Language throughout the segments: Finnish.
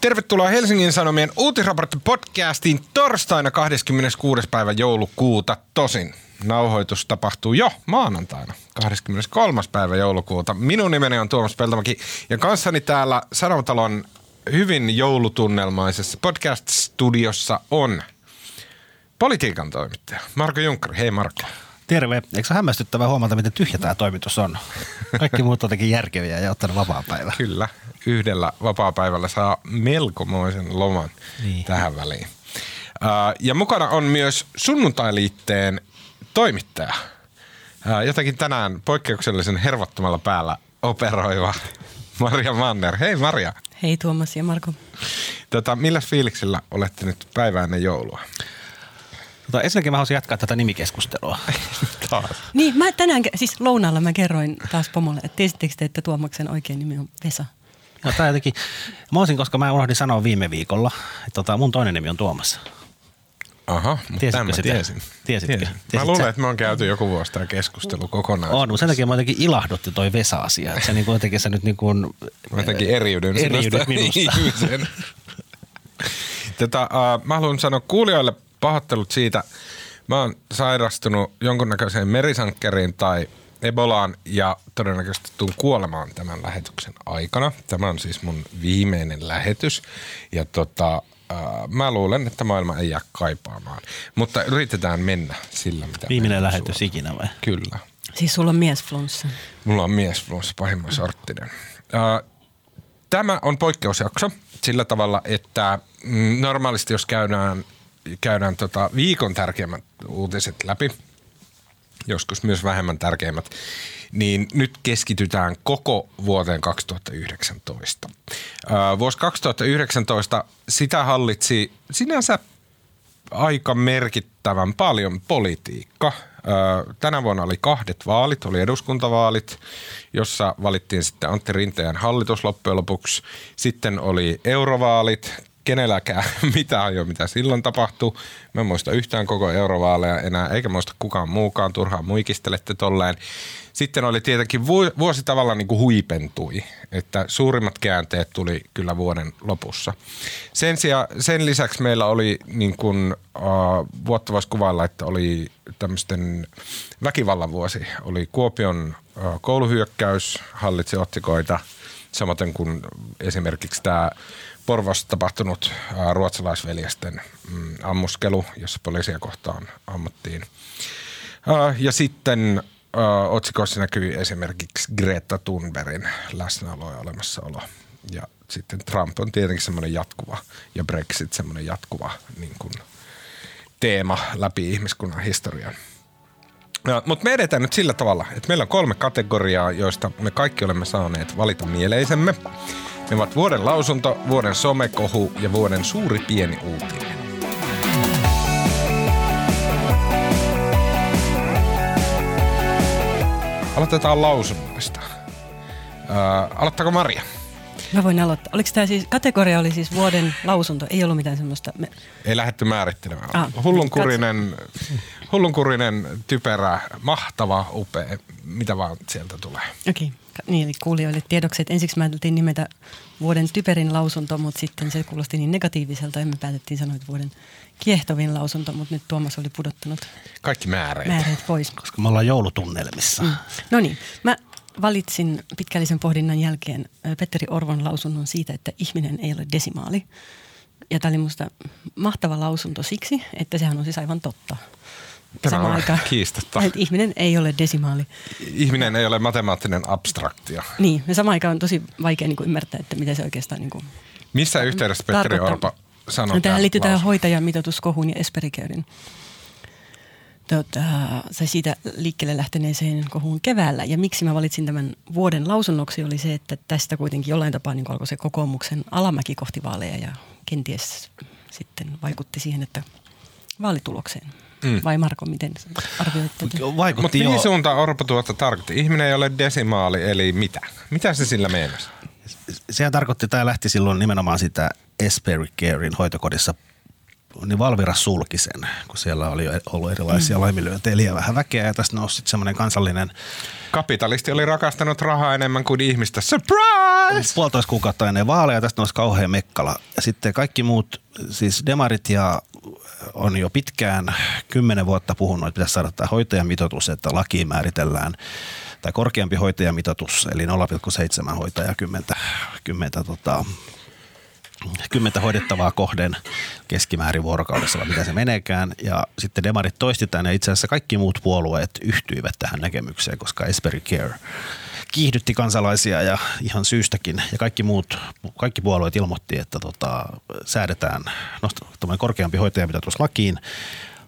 Tervetuloa Helsingin Sanomien uutisraportti-podcastiin torstaina 26. päivä joulukuuta. Tosin nauhoitus tapahtuu jo maanantaina 23. päivä joulukuuta. Minun nimeni on Tuomas Peltomäki ja kanssani täällä Sanomatalon hyvin joulutunnelmaisessa podcast-studiossa on politiikan toimittaja Marko Junkkari. Hei Marko. Terve. Eikö se hämmästyttävää huomata, miten tyhjä tämä toimitus on? Kaikki muut on järkeviä ja ottanut vapaa-päivä. Kyllä. Yhdellä vapaa-päivällä saa melkomoisen loman niin. tähän väliin. Ja mukana on myös sunnuntailiitteen toimittaja. Jotakin tänään poikkeuksellisen hervottomalla päällä operoiva Maria Manner. Hei Maria. Hei Tuomas ja Marko. Tota, millä fiiliksellä olette nyt päivää ennen joulua? Tota, ensinnäkin mä haluaisin jatkaa tätä nimikeskustelua. taas. Niin, mä tänään, siis lounaalla mä kerroin taas pomolle, että tiesittekö te, että Tuomaksen oikein nimi on Vesa? No, tää jotenkin, mä olisin, koska mä unohdin sanoa viime viikolla, että tota, mun toinen nimi on Tuomas. Aha, mutta tämän mä tiesin. Tiesitkö? Tiesin. Mä luulen, että me on käyty joku vuosi tämä keskustelu kokonaan. On, mutta sen takia mä jotenkin ilahdutti toi Vesa-asia. Että se niin jotenkin se nyt niin kuin... Mä jotenkin eriydyn, eriydyn minusta. Tätä, uh, mä haluan sanoa kuulijoille pahoittelut siitä. Mä oon sairastunut jonkunnäköiseen merisankkeriin tai Ebolaan ja todennäköisesti tuun kuolemaan tämän lähetyksen aikana. Tämä on siis mun viimeinen lähetys ja tota, äh, mä luulen, että maailma ei jää kaipaamaan. Mutta yritetään mennä sillä, mitä Viimeinen lähetys sulla. ikinä vai? Kyllä. Siis sulla on miesflunssa? Mulla on miesflunssa, pahimman sorttinen. Äh, tämä on poikkeusjakso sillä tavalla, että mm, normaalisti jos käydään, käydään tota viikon tärkeimmät uutiset läpi, joskus myös vähemmän tärkeimmät, niin nyt keskitytään koko vuoteen 2019. Vuosi 2019, sitä hallitsi sinänsä aika merkittävän paljon politiikka. Tänä vuonna oli kahdet vaalit, oli eduskuntavaalit, jossa valittiin sitten Antti Rinteen hallitus loppujen lopuksi. Sitten oli eurovaalit, kenelläkään mitään jo mitä silloin tapahtui. Mä en muista yhtään koko eurovaaleja enää, eikä muista kukaan muukaan, turhaan muikistelette tolleen. Sitten oli tietenkin vuosi tavallaan niin kuin huipentui, että suurimmat käänteet tuli kyllä vuoden lopussa. Sen, sijaan, sen lisäksi meillä oli niin kuin, uh, vuotta voisi kuvailla, että oli tämmöisten väkivallan vuosi. Oli Kuopion uh, kouluhyökkäys, hallitsi otsikoita, samaten kuin esimerkiksi tämä Porvossa tapahtunut ruotsalaisveljesten mm, ammuskelu, jossa poliisia kohtaan ammuttiin. Ja sitten otsikoissa näkyy esimerkiksi Greta Thunbergin läsnäolo ja olemassaolo. Ja sitten Trump on tietenkin semmoinen jatkuva ja Brexit semmoinen jatkuva niin kuin, teema läpi ihmiskunnan historian. Mutta me edetään nyt sillä tavalla, että meillä on kolme kategoriaa, joista me kaikki olemme saaneet valita mieleisemme. Ne ovat vuoden lausunto, vuoden somekohu ja vuoden suuri pieni uutinen. Aloitetaan lausunnoista. Äh, aloittaako Maria? Mä voin aloittaa. Oliko tämä siis, kategoria oli siis vuoden lausunto, ei ollut mitään semmoista? Me... Ei lähdetty määrittelemään. Ah, hullunkurinen, hullunkurinen, typerä, mahtava, upea, mitä vaan sieltä tulee. Okei, okay. Niin eli kuulijoille tiedoksi, että ensiksi mä ajateltiin nimetä vuoden typerin lausunto, mutta sitten se kuulosti niin negatiiviselta ja me päätettiin sanoa, että vuoden kiehtovin lausunto, mutta nyt Tuomas oli pudottanut kaikki määreet, määreet pois. Koska me ollaan joulutunnelmissa. Mm. No niin, mä valitsin pitkällisen pohdinnan jälkeen Petteri Orvon lausunnon siitä, että ihminen ei ole desimaali. Ja tämä oli minusta mahtava lausunto siksi, että sehän on siis aivan totta. Tämä on aika, kiistatta. Ihminen ei ole desimaali. Ihminen ei ole matemaattinen abstraktio. Niin, ja sama aikaan on tosi vaikea niin kuin ymmärtää, että mitä se oikeastaan niin kuin Missä yhteydessä Petteri Orpo sanoi no, Tähän liittyy tähän hoitajamitoituskohuun ja Esperikäydin tota, se siitä liikkeelle lähteneeseen kohuun keväällä. Ja miksi mä valitsin tämän vuoden lausunnoksi oli se, että tästä kuitenkin jollain tapaa niin alkoi se kokoomuksen alamäki kohti vaaleja ja kenties sitten vaikutti siihen, että vaalitulokseen. Mm. Vai Marko, miten arvioit tätä? Mutta mihin suuntaan Orpo tuota tarkoitti? Ihminen ei ole desimaali, eli mitä? Mitä se sillä meinasi? Sehän tarkoitti, tämä lähti silloin nimenomaan sitä Esperi Carein hoitokodissa niin Valvira sulki sen, kun siellä oli ollut erilaisia mm. laiminlyöntejä vähän väkeä ja tästä nousi sitten semmoinen kansallinen Kapitalisti oli rakastanut rahaa enemmän kuin ihmistä. Surprise! Puolitoista kuukautta ennen vaaleja tästä nousi kauhean mekkala. Ja sitten kaikki muut, siis demarit ja on jo pitkään kymmenen vuotta puhunut, että pitäisi saada tämä hoitajamitoitus, että lakiin määritellään tai korkeampi hoitajamitoitus, eli 0,7 hoitajaa 10, 10 tota, kymmentä hoidettavaa kohden keskimäärin vuorokaudessa, vai mitä se meneekään. Ja sitten demarit toisti tämän ja itse asiassa kaikki muut puolueet yhtyivät tähän näkemykseen, koska Esperi Care kiihdytti kansalaisia ja ihan syystäkin. Ja kaikki muut, kaikki puolueet ilmoitti, että tota, säädetään korkeampi hoitajamitoitus lakiin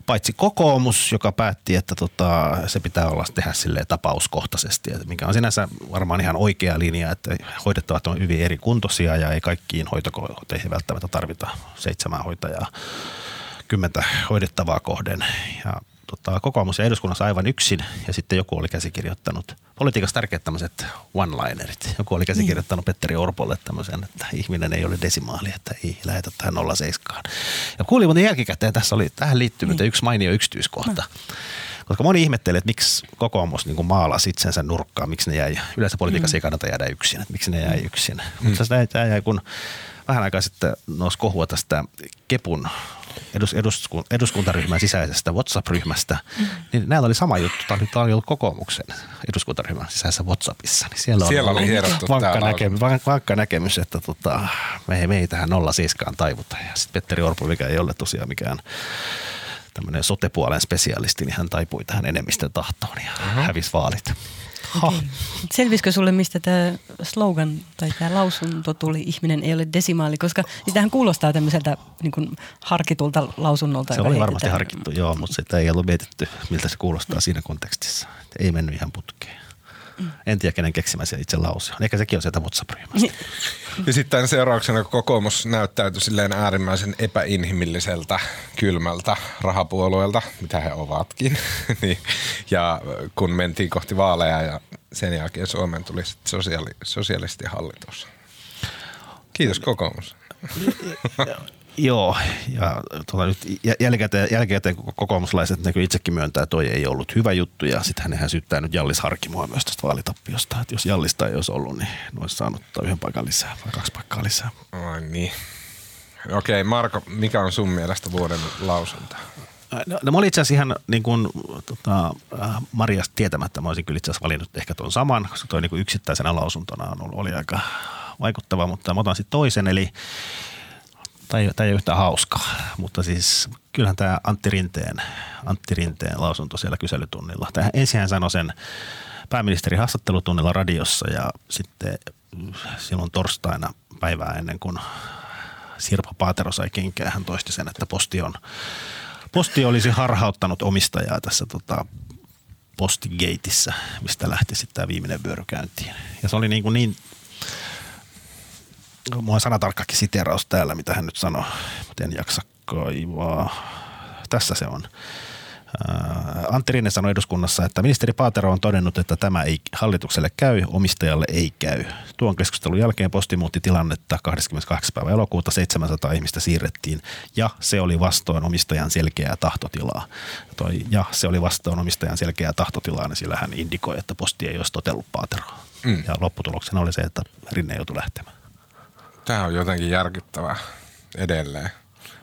paitsi kokoomus, joka päätti, että tota, se pitää olla tehdä sille tapauskohtaisesti, mikä on sinänsä varmaan ihan oikea linja, että hoidettavat on hyvin eri kuntoisia ja ei kaikkiin hoitokoteihin välttämättä tarvita seitsemän hoitajaa kymmentä hoidettavaa kohden. Ja tota, kokoomus ja eduskunnassa aivan yksin ja sitten joku oli käsikirjoittanut, politiikassa tärkeät tämmöiset one-linerit. Joku oli käsikirjoittanut niin. Petteri Orpolle tämmöisen, että ihminen ei ole desimaali, että ei lähetä tähän 07. Ja kuulin muuten jälkikäteen, tässä oli tähän liittynyt niin. yksi mainio yksityiskohta. No. Koska moni ihmettelee, että miksi kokoomus niin maalasi itsensä nurkkaan, miksi ne jäi, yleensä politiikassa mm. ei kannata jäädä yksin, että miksi ne jäi yksin. Mm. Mutta tämä jäi, kun vähän aikaa sitten nousi kohua tästä Kepun edus, edusku, eduskuntaryhmän sisäisestä WhatsApp-ryhmästä, niin näillä oli sama juttu. Tämä oli, tämä oli ollut kokoomuksen eduskuntaryhmän sisäisessä WhatsAppissa. Niin siellä, siellä oli, vankka, näkemys, vankka näkemys, että tota, me, ei, me ei tähän 07 taivuta. Ja sitten Petteri Orpo, mikä ei ole tosiaan mikään tämmöinen sotepuolen spesialisti, niin hän taipui tähän enemmistön tahtoon ja uh-huh. hävisi vaalit. Okay. Selvisikö sulle, mistä tämä slogan tai tämä lausunto tuli, ihminen ei ole desimaali, koska tähän kuulostaa tämmöiseltä niin kuin harkitulta lausunnolta. Se oli varmasti harkittu, joo, mutta sitä ei ollut mietitty, miltä se kuulostaa siinä kontekstissa. Ei mennyt ihan putkeen. En tiedä, kenen keksimä se itse lause on. Ehkä sekin on sieltä WhatsApp-ryhmästä. Niin. Ja sitten seurauksena kokoomus näyttäytyi silleen äärimmäisen epäinhimilliseltä, kylmältä rahapuolueelta, mitä he ovatkin. Niin, ja kun mentiin kohti vaaleja ja sen jälkeen Suomeen tuli sosiaali, sosialistihallitus. Kiitos kokoomus. Joo, ja tuota, nyt jälkikäteen, jälkikäteen kokoomuslaiset ne itsekin myöntää, että toi ei ollut hyvä juttu, ja sitten hän syyttää nyt Jallis Harkimoa myös tästä vaalitappiosta, että jos Jallista ei olisi ollut, niin ne olisi saanut yhden paikan lisää vai kaksi paikkaa lisää. Ai niin. Okei, Marko, mikä on sun mielestä vuoden lausunta? No, no mä olin itse asiassa ihan niin kuin, tota, äh, Mariasta tietämättä, mä olisin kyllä itse asiassa valinnut ehkä tuon saman, koska toi niin kuin yksittäisenä lausuntona on, oli aika vaikuttava, mutta mä otan sitten toisen, eli tai, tai ei yhtään hauskaa, mutta siis kyllähän tämä Antti Rinteen, Antti Rinteen lausunto siellä kyselytunnilla. Tähän ensin hän sanoi sen pääministeri haastattelutunnilla radiossa ja sitten silloin torstaina päivää ennen kuin Sirpa Paatero sai kenkää, hän toisti sen, että posti, on, posti olisi harhauttanut omistajaa tässä tota, postigateissa, mistä lähti sitten tämä viimeinen vyöry käyntiin. Ja se oli niin, kuin niin mulla on sanatarkkakin siteraus täällä, mitä hän nyt sanoi, mutta en jaksa kaivaa. Tässä se on. Antti Rinne sanoi eduskunnassa, että ministeri Paatero on todennut, että tämä ei hallitukselle käy, omistajalle ei käy. Tuon keskustelun jälkeen posti muutti tilannetta 22. päivä elokuuta 700 ihmistä siirrettiin ja se oli vastoin omistajan selkeää tahtotilaa. Toi, ja se oli vastoin omistajan selkeää tahtotilaa, niin sillä hän indikoi, että posti ei olisi totellut Paateroa. Mm. Ja lopputuloksena oli se, että Rinne joutui lähtemään. Tämä on jotenkin järkyttävää edelleen.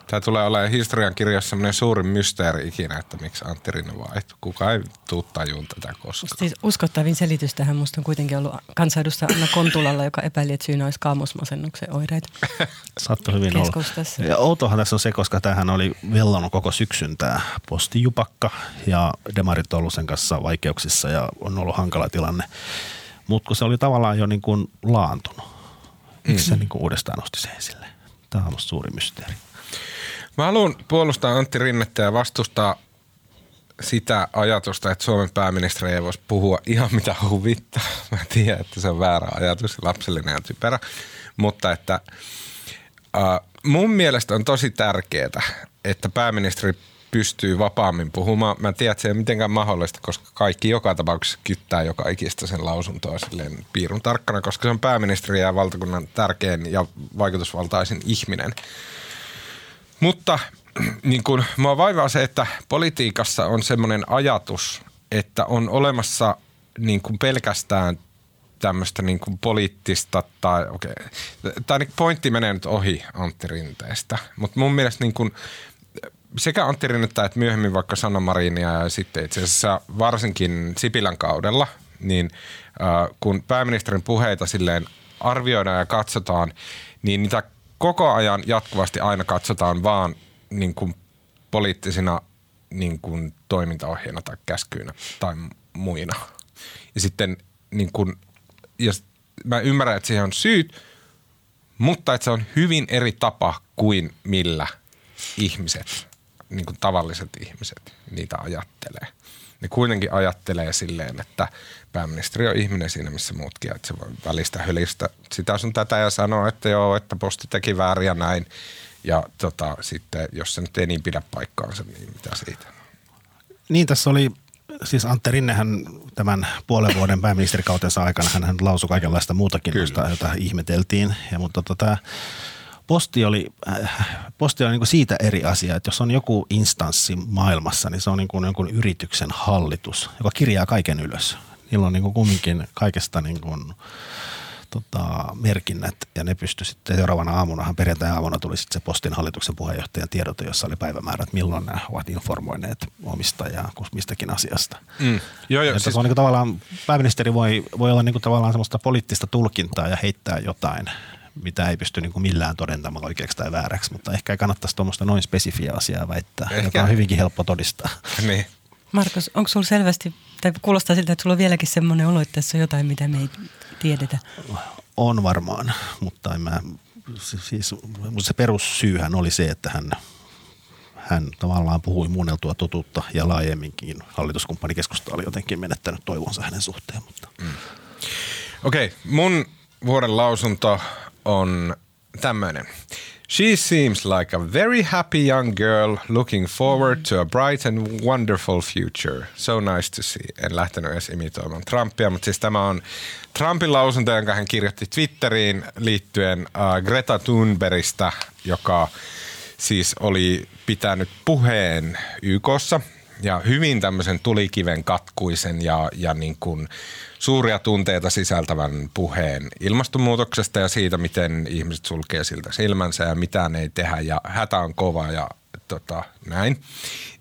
Tämä tulee olemaan historian kirjassa sellainen suurin mysteeri ikinä, että miksi Antti Rinne vaihtui. Kuka ei tuu tajuun tätä koskaan. Siis uskottavin selitys tähän musta on kuitenkin ollut kansanedustaja Anna Kontulalla, joka epäili, että syynä olisi kaamosmasennuksen oireita. Saattu hyvin olla. Ja outohan tässä on se, koska tämähän oli vellonut koko syksyn tämä postijupakka ja demarit on ollut sen kanssa vaikeuksissa ja on ollut hankala tilanne. Mutta kun se oli tavallaan jo niin kuin laantunut Miksi mm. se niin kuin uudestaan nosti sen esille? Tämä on musta suuri mysteeri. Mä haluan puolustaa Antti Rinnettä ja vastustaa sitä ajatusta, että Suomen pääministeri ei voisi puhua ihan mitä huvittaa. Mä tiedän, että se on väärä ajatus, lapsellinen ja typerä. Mutta että äh, mun mielestä on tosi tärkeää, että pääministeri pystyy vapaammin puhumaan. Mä tiedän, että se ei ole mitenkään mahdollista, koska kaikki joka tapauksessa kyttää joka ikistä sen lausuntoa silleen piirun tarkkana, koska se on pääministeri ja valtakunnan tärkein ja vaikutusvaltaisin ihminen. Mutta niin kuin, mua vaivaa se, että politiikassa on semmoinen ajatus, että on olemassa niin kuin pelkästään tämmöistä niin kuin poliittista tai okei, okay, tämä pointti menee nyt ohi Antti Rinteestä, mutta mun mielestä niin kuin, sekä Antti Rinnettä että myöhemmin vaikka Sanna Marinia ja sitten itse asiassa varsinkin Sipilän kaudella, niin äh, kun pääministerin puheita silleen arvioidaan ja katsotaan, niin niitä koko ajan jatkuvasti aina katsotaan vaan niin kuin poliittisina niin kuin toimintaohjeina tai käskyinä tai muina. Ja sitten niin kuin, ja mä ymmärrän, että siihen on syyt, mutta että se on hyvin eri tapa kuin millä ihmiset, niin kuin tavalliset ihmiset niitä ajattelee. Ne kuitenkin ajattelee silleen, että pääministeri on ihminen siinä, missä muutkin, että se voi välistä hölistä sitä sun tätä ja sanoa, että joo, että posti teki väärin ja näin. Ja tota, sitten, jos se nyt ei niin pidä paikkaansa, niin mitä siitä? Niin, tässä oli siis Antti Rinnehän tämän puolen vuoden pääministerikautensa aikana hän lausui kaikenlaista muutakin, Kyllä. jota ihmeteltiin. Ja, mutta tota, posti oli, äh, posti oli niin kuin siitä eri asia, että jos on joku instanssi maailmassa, niin se on niin kuin jonkun yrityksen hallitus, joka kirjaa kaiken ylös. Niillä on niin kuin kumminkin kaikesta niin kuin, tota, merkinnät ja ne pysty sitten seuraavana aamunahan perjantai-aamuna tuli sitten se postin hallituksen puheenjohtajan tiedote, jossa oli päivämäärät, milloin nämä ovat informoineet omistajaa mistäkin asiasta. Mm. Joo, joo, siis... on niin kuin tavallaan, pääministeri voi, voi olla niin kuin tavallaan semmoista poliittista tulkintaa ja heittää jotain mitä ei pysty niin kuin millään todentamaan oikeaksi tai vääräksi, mutta ehkä ei kannattaisi tuommoista noin spesifiä asiaa väittää, ehkä. joka on hyvinkin helppo todistaa. Niin. Markus, onko sinulla selvästi, tai kuulostaa siltä, että sulla on vieläkin semmoinen olo, että tässä on jotain, mitä me ei tiedetä? On varmaan, mutta en mä, siis, se perussyyhän oli se, että hän, hän tavallaan puhui muunneltua totuutta ja laajemminkin hallituskumppanikeskusta oli jotenkin menettänyt toivonsa hänen suhteen. Mutta. Mm. Okei, okay, mun vuoden lausunto on tämmöinen. She seems like a very happy young girl looking forward to a bright and wonderful future. So nice to see. En lähtenyt edes imitoimaan Trumpia, mutta siis tämä on Trumpin lausunto, jonka hän kirjoitti Twitteriin liittyen uh, Greta Thunbergistä, joka siis oli pitänyt puheen YKssa ja hyvin tämmöisen tulikiven katkuisen ja, ja niin kuin suuria tunteita sisältävän puheen ilmastonmuutoksesta ja siitä, miten ihmiset sulkee siltä silmänsä ja mitään ei tehdä ja hätä on kova ja tota, näin.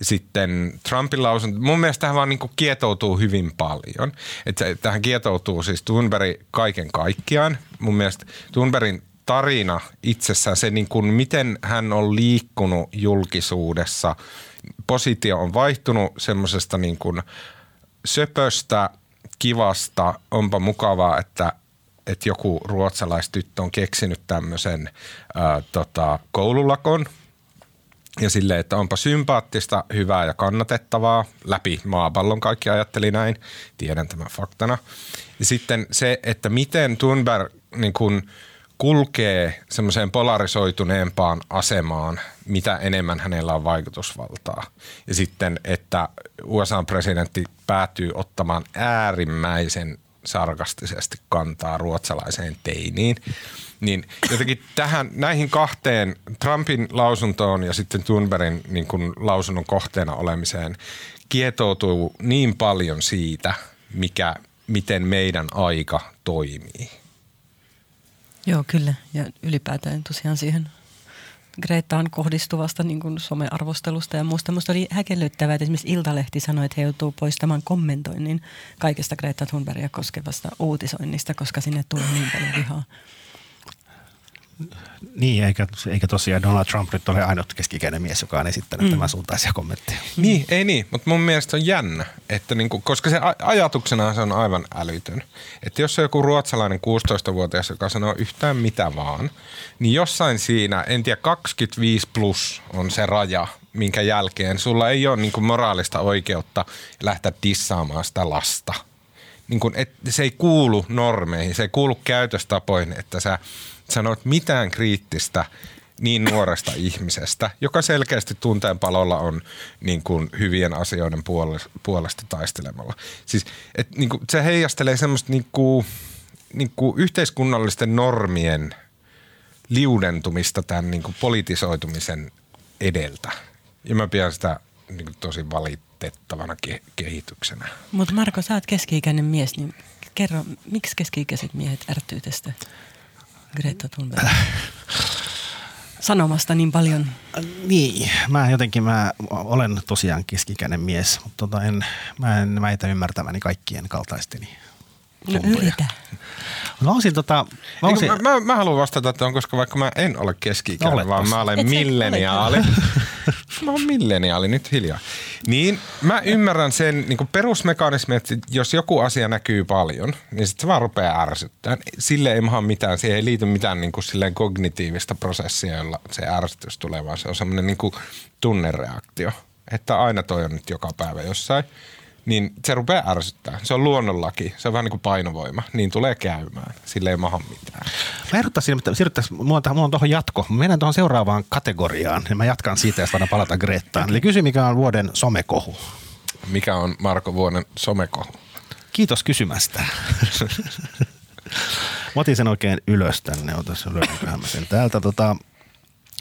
Sitten Trumpin lausunto, mun mielestä tähän vaan niin kietoutuu hyvin paljon. Että tähän kietoutuu siis Thunberg kaiken kaikkiaan. Mun mielestä Thunbergin tarina itsessään, se niin kuin miten hän on liikkunut julkisuudessa, positio on vaihtunut semmoisesta niin kuin söpöstä – kivasta, onpa mukavaa, että, että joku ruotsalaistyttö on keksinyt tämmöisen ää, tota, koululakon ja silleen, että onpa sympaattista, hyvää ja kannatettavaa. Läpi maapallon kaikki ajatteli näin, tiedän tämän faktana. Ja sitten se, että miten Thunberg niin kun, kulkee semmoiseen polarisoituneempaan asemaan, mitä enemmän hänellä on vaikutusvaltaa. Ja sitten, että USA-presidentti päätyy ottamaan äärimmäisen sarkastisesti kantaa ruotsalaiseen teiniin. Niin jotenkin tähän, näihin kahteen, Trumpin lausuntoon ja sitten Thunbergin niin kuin lausunnon kohteena olemiseen, kietoutuu niin paljon siitä, mikä, miten meidän aika toimii. Joo, kyllä. Ja ylipäätään tosiaan siihen Gretaan kohdistuvasta niin kuin somearvostelusta ja muusta. Minusta oli häkellyttävää, että esimerkiksi Iltalehti sanoi, että he joutuu poistamaan kommentoinnin kaikesta Greta Thunbergia koskevasta uutisoinnista, koska sinne tulee niin paljon vihaa. Niin, eikä, eikä tosiaan Donald Trump nyt ole ainut keskikäinen mies, joka on esittänyt mm. tämän suuntaisia kommentteja. Niin, ei niin, mutta mun mielestä on jännä, että niinku, koska se ajatuksena se on aivan älytön. Että jos on joku ruotsalainen 16-vuotias, joka sanoo yhtään mitä vaan, niin jossain siinä, en tiedä, 25 plus on se raja, minkä jälkeen sulla ei ole niinku moraalista oikeutta lähteä dissaamaan sitä lasta. Niin kun, et, se ei kuulu normeihin, se ei kuulu käytöstapoihin, että sä sanoit mitään kriittistä niin nuoresta ihmisestä, joka selkeästi tunteen palolla on niin kuin hyvien asioiden puolesta taistelemalla. Siis, et, niin kuin, se heijastelee semmoista niin kuin, niin kuin yhteiskunnallisten normien liudentumista tämän niin kuin politisoitumisen edeltä. Ja mä pidän sitä niin kuin tosi valitettavana ke- kehityksenä. Mutta Marko, sä oot keski-ikäinen mies, niin kerro, miksi keski-ikäiset miehet ärtyy tästä Greta Thunberg sanomasta niin paljon? Niin, mä jotenkin mä olen tosiaan keskikäinen mies, mutta tota en, mä en väitä ymmärtäväni kaikkien kaltaisteni No yritä. Mä olisin tota, mä olisin, Eikö, mä, mä, mä haluan vastata tuon, koska vaikka mä en ole keski vaan mä olen Et milleniaali. mä oon milleniaali, nyt hiljaa. Niin mä ymmärrän sen niin perusmekanismi, että jos joku asia näkyy paljon, niin sitten se vaan rupeaa ärsyttämään. Sille ei maha mitään, siihen ei liity mitään niin kuin silleen kognitiivista prosessia, jolla se ärsytys tulee, vaan se on semmoinen niin tunnereaktio. Että aina toi on nyt joka päivä jossain niin se rupeaa ärsyttää. Se on luonnonlaki, se on vähän niin kuin painovoima, niin tulee käymään. Sille ei maha mitään. Mä ehdottaisin, että siirryttäisiin, mulla on, tähän- mulla on tuohon jatko. Mä menen tuohon seuraavaan kategoriaan ja mä jatkan siitä ja voidaan palata Greettaan. Eli kysy, mikä on vuoden somekohu. Mikä on Marko Vuonen somekohu? Kiitos kysymästä. Mä otin sen oikein ylös tänne. Otas löydyköhän mä sen täältä. Tota,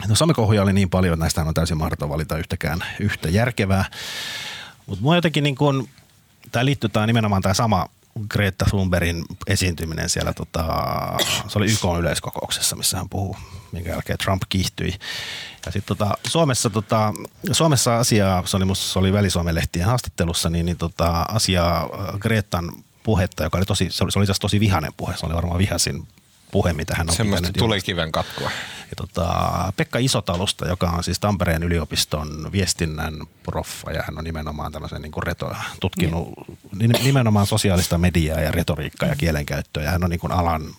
no somekohuja oli niin paljon, että näistä on täysin mahdoton valita yhtäkään yhtä järkevää. Mutta mua jotenkin niin kuin, tämä liittyy tää nimenomaan tämä sama Greta Thunbergin esiintyminen siellä, tota, se oli YK yleiskokouksessa, missä hän puhuu, minkä jälkeen Trump kiihtyi. Ja sitten tota, Suomessa, tota, Suomessa asiaa, se oli, musta, se oli Väli-Suomen lehtien haastattelussa, niin, niin tota, asiaa äh, Gretan puhetta, joka oli tosi, se oli, se oli tosi vihainen puhe, se oli varmaan vihasin puhe, mitä hän on Semmoista pitänyt tuli kiven katkua. ja tota, Pekka Isotalusta, joka on siis Tampereen yliopiston viestinnän proffa ja hän on nimenomaan tällaisen niin reto, tutkinut niin. nimenomaan sosiaalista mediaa ja retoriikkaa ja kielenkäyttöä ja hän on niin kuin alan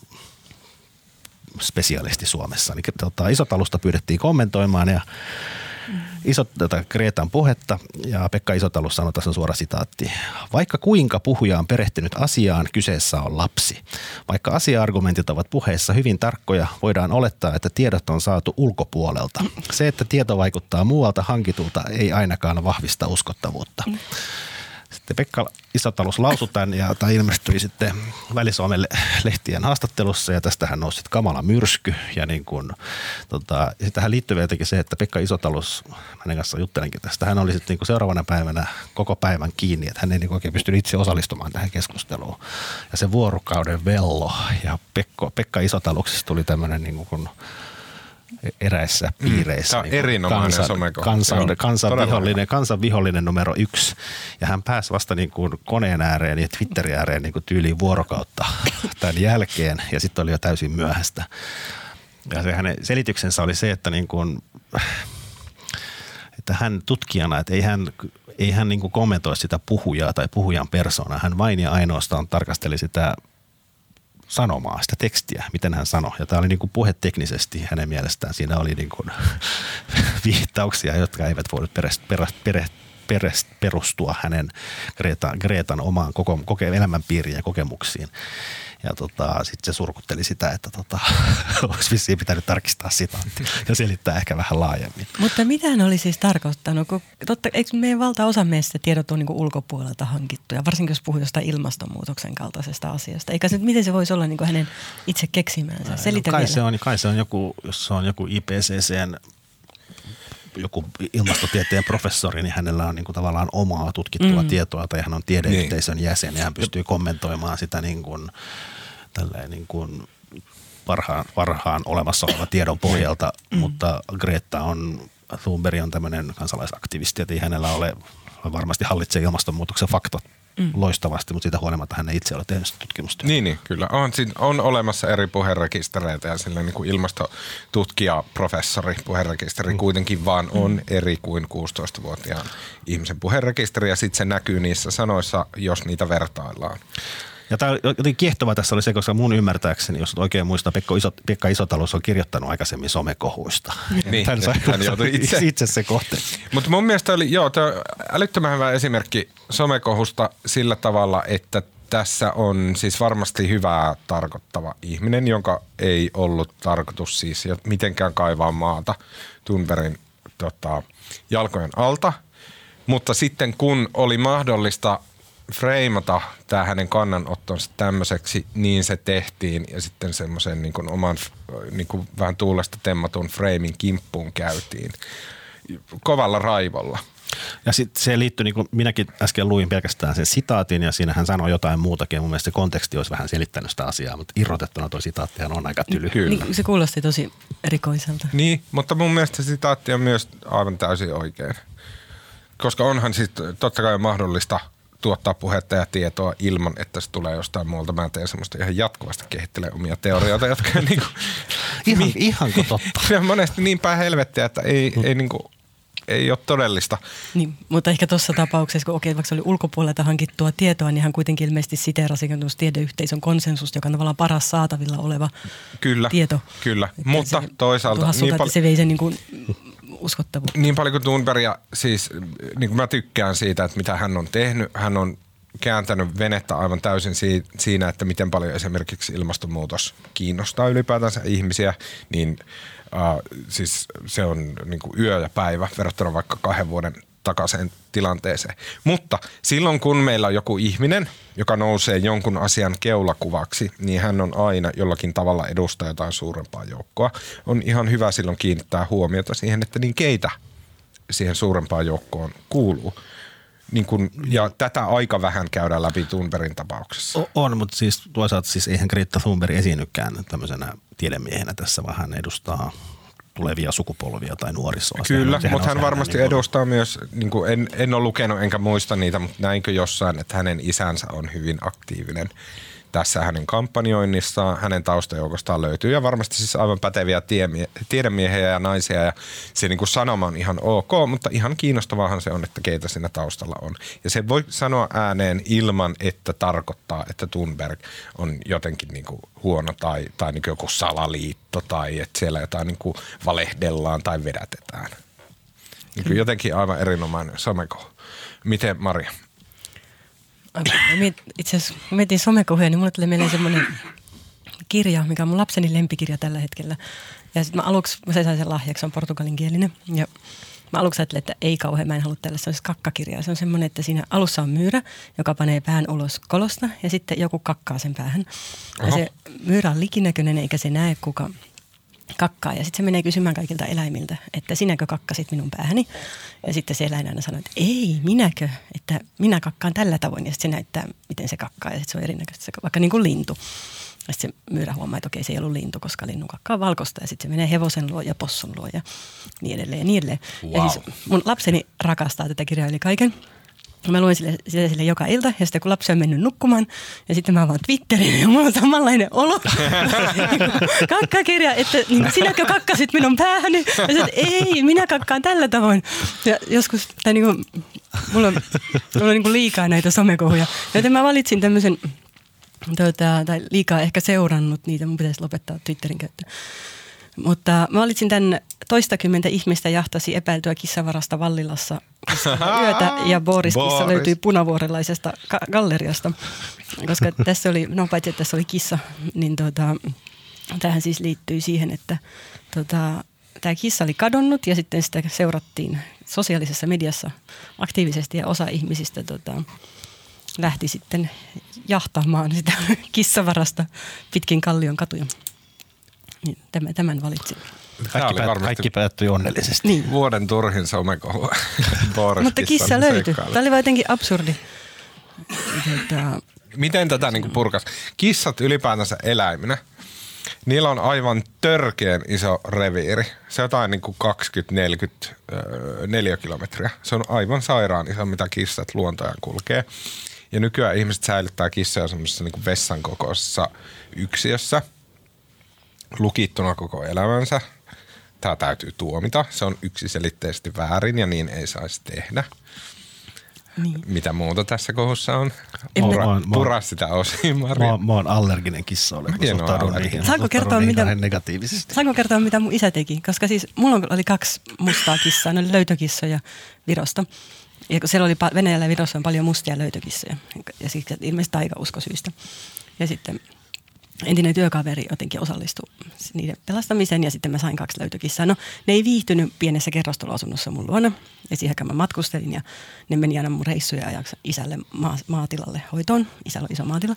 spesialisti Suomessa. Niin, tota, Isotalusta pyydettiin kommentoimaan ja Isot, tätä Kreetan puhetta ja Pekka Isotalus sanoi, tässä on suora sitaatti. Vaikka kuinka puhuja on perehtynyt asiaan, kyseessä on lapsi. Vaikka asia-argumentit ovat puheessa hyvin tarkkoja, voidaan olettaa, että tiedot on saatu ulkopuolelta. Se, että tieto vaikuttaa muualta hankitulta, ei ainakaan vahvista uskottavuutta. Sitten Pekka Isotalus lausui tämän ja tämä ilmestyi sitten Väli-Suomen le- lehtien haastattelussa ja tästähän nousi sitten kamala myrsky. Ja niin kun, tota, ja tähän liittyy jotenkin se, että Pekka Isotalus, hänen kanssa juttelenkin tästä, hän oli sitten niin seuraavana päivänä koko päivän kiinni, että hän ei niin oikein pystynyt itse osallistumaan tähän keskusteluun. Ja se vuorokauden vello ja Pekko, Pekka Isotaluksesta tuli tämmöinen niin kuin eräissä piireissä. Tämä on niin erinomainen somekohta. kansan, Joo, kansan, numero yksi. Ja hän pääsi vasta niin kuin koneen ääreen ja Twitterin ääreen niin kuin tyyliin vuorokautta tämän jälkeen. Ja sitten oli jo täysin myöhäistä. Ja se hänen selityksensä oli se, että, niin kuin, että hän tutkijana, että ei hän, ei hän niin kuin kommentoi sitä puhujaa tai puhujan persoonaa. Hän vain ja ainoastaan tarkasteli sitä sanomaa, sitä tekstiä, miten hän sanoi. Ja tämä oli niin kuin puheteknisesti hänen mielestään. Siinä oli niin kuin viittauksia, jotka eivät voinut perustua hänen Greta, Gretan omaan koko, koke, elämänpiiriin ja kokemuksiin. Ja tota, sitten se surkutteli sitä, että tota, olisi vissiin pitänyt tarkistaa sitä ja selittää ehkä vähän laajemmin. Mutta mitä hän oli siis tarkoittanut? Kun, totta, eikö meidän valtaosa meistä tiedot on niin ulkopuolelta hankittuja, varsinkin jos puhuu jostain ilmastonmuutoksen kaltaisesta asiasta. Eikä se, miten se voisi olla niin kuin hänen itse keksimänsä? Selitä no, kai, vielä. se on, kai se on joku, jos se on joku IPCCn joku ilmastotieteen professori, niin hänellä on niin kuin tavallaan omaa tutkittua mm. tietoa tai hän on tiedeyhteisön niin. jäsen ja hän pystyy kommentoimaan sitä niin kuin, tälleen niin kuin parhaan, parhaan olemassa olevan tiedon pohjalta, mm. mutta Greta on, Thunberg on tämmöinen kansalaisaktivisti, että ei hänellä ole, varmasti hallitsee ilmastonmuutoksen faktat mm. loistavasti, mutta siitä huolimatta hän ei itse ole tehnyt sitä tutkimusta. Niin, niin kyllä. On, on olemassa eri puherekistereitä ja sillä niin kuin ilmastotutkija, professori puherekisteri mm. kuitenkin vaan on mm. eri kuin 16-vuotiaan ihmisen puherekisteri ja sitten se näkyy niissä sanoissa, jos niitä vertaillaan. Ja tämä jotenkin kiehtova tässä oli se, koska mun ymmärtääkseni, jos oikein muistaa, Pekka, Iso, Pekka Isotalous on kirjoittanut aikaisemmin somekohuista. Niin, hän, sai, hän joutui itse. itse se kohte. Mutta mun mielestä oli, joo, tämä älyttömän hyvä esimerkki somekohusta sillä tavalla, että tässä on siis varmasti hyvää tarkoittava ihminen, jonka ei ollut tarkoitus siis mitenkään kaivaa maata Thunbergin tota, jalkojen alta. Mutta sitten kun oli mahdollista freimata tämä hänen kannanottonsa tämmöiseksi, niin se tehtiin ja sitten semmoisen niin oman niin kuin vähän tuulesta temmatun freimin kimppuun käytiin. kovalla raivolla. Ja sitten se liittyy, niin kuin minäkin äsken luin pelkästään sen sitaatin ja siinä hän sanoi jotain muutakin. Mun mielestä se konteksti olisi vähän selittänyt sitä asiaa, mutta irrotettuna tuo sitaattihan on aika tyly. Kyllä. Niin, se kuulosti tosi erikoiselta. Niin, mutta mun mielestä se sitaatti on myös aivan täysin oikein. Koska onhan sitten totta kai mahdollista tuottaa puhetta ja tietoa ilman, että se tulee jostain muualta. Mä teen semmoista ihan jatkuvasti kehittelee omia teorioita, jotka niin kuin, Ihan, ihanko totta? se on monesti niin päin helvettiä, että ei, ei, niin kuin, ei ole todellista. Niin, mutta ehkä tuossa tapauksessa, kun okei, vaikka se oli ulkopuolelta hankittua tietoa, niin hän kuitenkin ilmeisesti siteerasi tiedeyhteisön konsensusta, joka on tavallaan paras saatavilla oleva Kyllä, tieto. kyllä. Että mutta se, toisaalta niin, että pal- se vei sen niin kuin uskottavuutta. niin paljon kuin Thunbergia, siis niin kuin mä tykkään siitä, että mitä hän on tehnyt, hän on kääntänyt venettä aivan täysin si- siinä, että miten paljon esimerkiksi ilmastonmuutos kiinnostaa ylipäätänsä ihmisiä, niin äh, siis se on niin kuin yö ja päivä verrattuna vaikka kahden vuoden takaisin tilanteeseen. Mutta silloin kun meillä on joku ihminen, joka nousee jonkun asian keulakuvaksi, niin hän on aina jollakin tavalla edustaa jotain suurempaa joukkoa. On ihan hyvä silloin kiinnittää huomiota siihen, että niin keitä siihen suurempaan joukkoon kuuluu. Niin kun, ja tätä aika vähän käydään läpi Thunbergin tapauksessa. O- On, mutta siis toisaalta siis eihän Greta Thunberg esiinnykään tämmöisenä tiedemiehenä tässä, vaan hän edustaa tulevia sukupolvia tai nuorisoa. Kyllä, sehän mutta hän varmasti niin kuin- edustaa myös, niin kuin en, en ole lukenut enkä muista niitä, mutta näinkö jossain, että hänen isänsä on hyvin aktiivinen tässä hänen kampanjoinnissaan, hänen taustajoukostaan löytyy ja varmasti siis aivan päteviä tiemie- tiedemiehiä ja naisia ja se niin kuin sanoma on ihan ok, mutta ihan kiinnostavaahan se on, että keitä siinä taustalla on. Ja se voi sanoa ääneen ilman, että tarkoittaa, että Thunberg on jotenkin niin kuin huono tai, tai niin kuin joku salaliitto tai että siellä jotain niin kuin valehdellaan tai vedätetään. Niin jotenkin aivan erinomainen someko. Miten Maria? Itse asiassa kun mietin somekohuja, niin mulle tuli mieleen semmoinen kirja, mikä on mun lapseni lempikirja tällä hetkellä. Ja sitten mä aluksi, mä se sain sen lahjaksi, se on portugalinkielinen. Ja mä aluksi ajattelin, että ei kauhean, mä en halua tällaista, se kakkakirjaa. Se on semmoinen, että siinä alussa on myyrä, joka panee pään ulos kolosta ja sitten joku kakkaa sen päähän. Ja Oho. se myyrä on likinäköinen eikä se näe kuka kakkaa. Ja sitten se menee kysymään kaikilta eläimiltä, että sinäkö kakkasit minun päähäni? Ja sitten se eläin aina sanoo, että ei, minäkö, että minä kakkaan tällä tavoin. Ja sitten se näyttää, miten se kakkaa ja sitten se on erinäköistä, se, vaikka niin kuin lintu. Ja sitten se myyrä huomaa, että okei, se ei ollut lintu, koska linnun kakka on valkoista. Ja sitten se menee hevosen luo ja possun luo ja niin edelleen ja niin edelleen. Ja Wow. siis mun lapseni rakastaa tätä kirjaa yli kaiken. Mä luen sille, sille, sille joka ilta ja sitten kun lapsi on mennyt nukkumaan ja sitten mä avaan Twitterin ja mulla on samanlainen olo. Kakkakirja, että niin sinäkö kakkasit minun päähäni? Ja sitten, ei, minä kakkaan tällä tavoin. Ja joskus, tai niin kuin, mulla on, mulla on niin kuin liikaa näitä somekohuja. Joten mä valitsin tämmöisen, tota, tai liikaa ehkä seurannut niitä, mun pitäisi lopettaa Twitterin käyttö. Mutta mä valitsin tämän toistakymmentä ihmistä jahtasi epäiltyä kissavarasta Vallilassa yötä ja Boris kissa Boris. löytyi punavuorelaisesta ka- galleriasta. Koska tässä oli, no paitsi että tässä oli kissa, niin tota, tähän siis liittyy siihen, että tota, tämä kissa oli kadonnut ja sitten sitä seurattiin sosiaalisessa mediassa aktiivisesti ja osa ihmisistä tota, lähti sitten jahtaamaan sitä kissavarasta pitkin kallion katuja. Niin tämän, tämän valitsin. Kaikki, päät, varmasti kaikki päättyi onnellisesti. Niin. vuoden turhin somekohu. Mutta kissa löytyi. Tämä oli vaan jotenkin absurdi. Tota, Miten tätä niin purkas? Kissat ylipäätänsä eläiminä, niillä on aivan törkeän iso reviiri. Se on jotain niin 20-40 öö, neliökilometriä. Se on aivan sairaan iso, mitä kissat luontoja kulkee. Ja nykyään ihmiset säilyttää kissoja semmoisessa niin vessan kokoisessa yksiössä lukittuna koko elämänsä. Tämä täytyy tuomita. Se on yksiselitteisesti väärin ja niin ei saisi tehdä. niin. Mitä muuta tässä kohussa on? En mä- Pura, Mä oon- mä oon- pura sitä osin, Mä, Maria. oon- mä oon allerginen kissoille. Mäkin Mä oon suhtaudun niihin- Saanko kertoa, niihin mitä- negatiivisesti? Saanko kertoa, mitä mun isä teki? Koska siis mulla oli kaksi mustaa kissaa, ne oli löytökissoja Virosta. Ja kun siellä oli Venäjällä ja Virossa on paljon mustia löytökissoja. Ja siksi että ilmeisesti taikauskosyistä. Ja sitten entinen työkaveri jotenkin osallistui niiden pelastamiseen ja sitten mä sain kaksi löytökissaa. No ne ei viihtynyt pienessä kerrostaloasunnossa mun luona ja siihen mä matkustelin ja ne meni aina mun reissuja ajaksi isälle maa, maatilalle hoitoon. Isällä on iso maatila.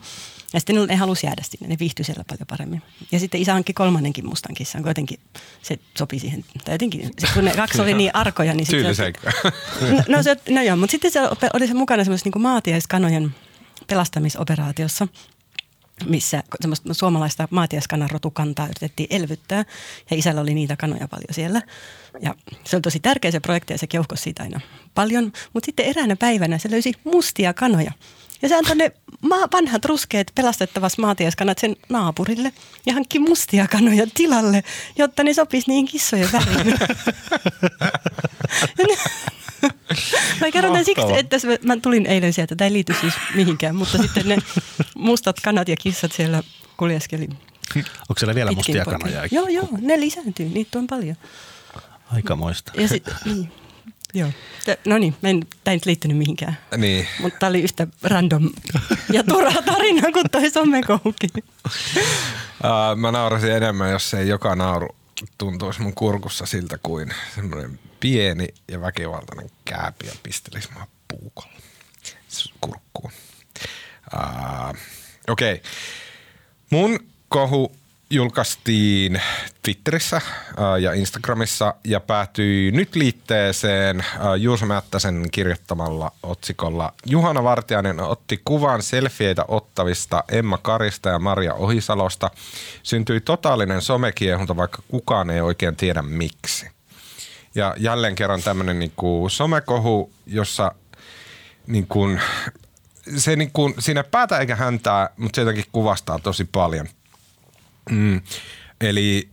Ja sitten ne halusi jäädä sinne, ne viihtyi siellä paljon paremmin. Ja sitten isä hankki kolmannenkin mustan kissan, kun jotenkin se sopi siihen. Tai jotenkin, kun ne kaksi oli niin arkoja, niin sitten se, no, no, se, no joo, mutta sitten se oli se mukana semmoisessa niin maatiaiskanojen pelastamisoperaatiossa – missä semmoista suomalaista maatiaskanan rotukantaa yritettiin elvyttää. Ja isällä oli niitä kanoja paljon siellä. Ja se oli tosi tärkeä se projekti ja se keuhkosi siitä aina paljon. Mutta sitten eräänä päivänä se löysi mustia kanoja. Ja se antoi ne maa, vanhat ruskeat pelastettavas maatiaskanat sen naapurille ja hankki mustia kanoja tilalle, jotta ne sopisi niihin kissojen väliin. Mä kerron tämän siksi, että mä tulin eilen sieltä. Tämä ei liity siis mihinkään, mutta sitten ne mustat kanat ja kissat siellä kuljeskeli. Onko siellä vielä mustia kanoja? Joo, joo, ne lisääntyy. Niitä on paljon. Aikamoista. Ja sit, niin. Joo. No niin, mä en, tämä ei nyt liittynyt mihinkään. Niin. Mutta tämä oli yhtä random ja turha tarina kuin toi somekohuki. Uh, mä naurasin enemmän, jos ei joka nauru tuntuisi mun kurkussa siltä kuin semmoinen pieni ja väkivaltainen ja pistelisi mua puukolla kurkkuun. Uh, Okei. Okay. Mun kohu julkaistiin Twitterissä äh, ja Instagramissa ja päätyi nyt liitteeseen äh, Juuso Mättäsen kirjoittamalla otsikolla Juhana Vartiainen otti kuvan selfieitä ottavista Emma Karista ja Maria Ohisalosta. Syntyi totaalinen somekiehunta, vaikka kukaan ei oikein tiedä miksi. Ja jälleen kerran tämmöinen niin somekohu, jossa niin kuin, se niin kuin, siinä päätä eikä häntää, mutta se jotenkin kuvastaa tosi paljon – Mm. Eli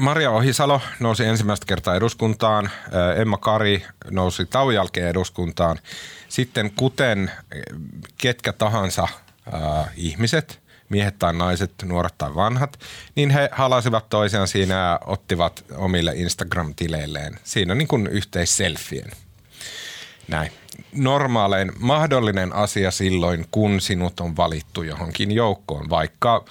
Maria Ohisalo nousi ensimmäistä kertaa eduskuntaan, Emma Kari nousi tauon jälkeen eduskuntaan. Sitten kuten ketkä tahansa äh, ihmiset, miehet tai naiset, nuoret tai vanhat, niin he halasivat toisiaan siinä ja ottivat omille Instagram-tileilleen siinä niin kuin yhteisselfien. Näin. Normaalein mahdollinen asia silloin, kun sinut on valittu johonkin joukkoon, vaikka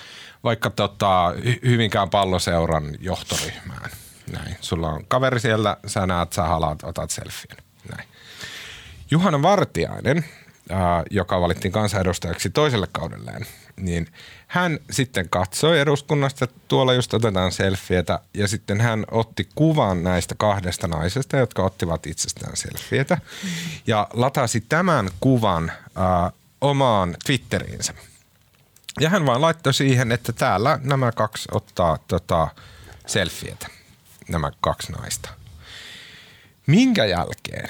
vaikka tota, Hyvinkään palloseuran johtoryhmään. Näin. Sulla on kaveri siellä, sä näet, sä halaat, otat selfien. Näin. Juhana Vartiainen, ää, joka valittiin kansanedustajaksi toiselle kaudelleen, niin hän sitten katsoi eduskunnasta, että tuolla just otetaan selfietä ja sitten hän otti kuvan näistä kahdesta naisesta, jotka ottivat itsestään selfietä ja latasi tämän kuvan ää, omaan Twitteriinsä. Ja hän vaan laittoi siihen, että täällä nämä kaksi ottaa tota, selfietä, nämä kaksi naista. Minkä jälkeen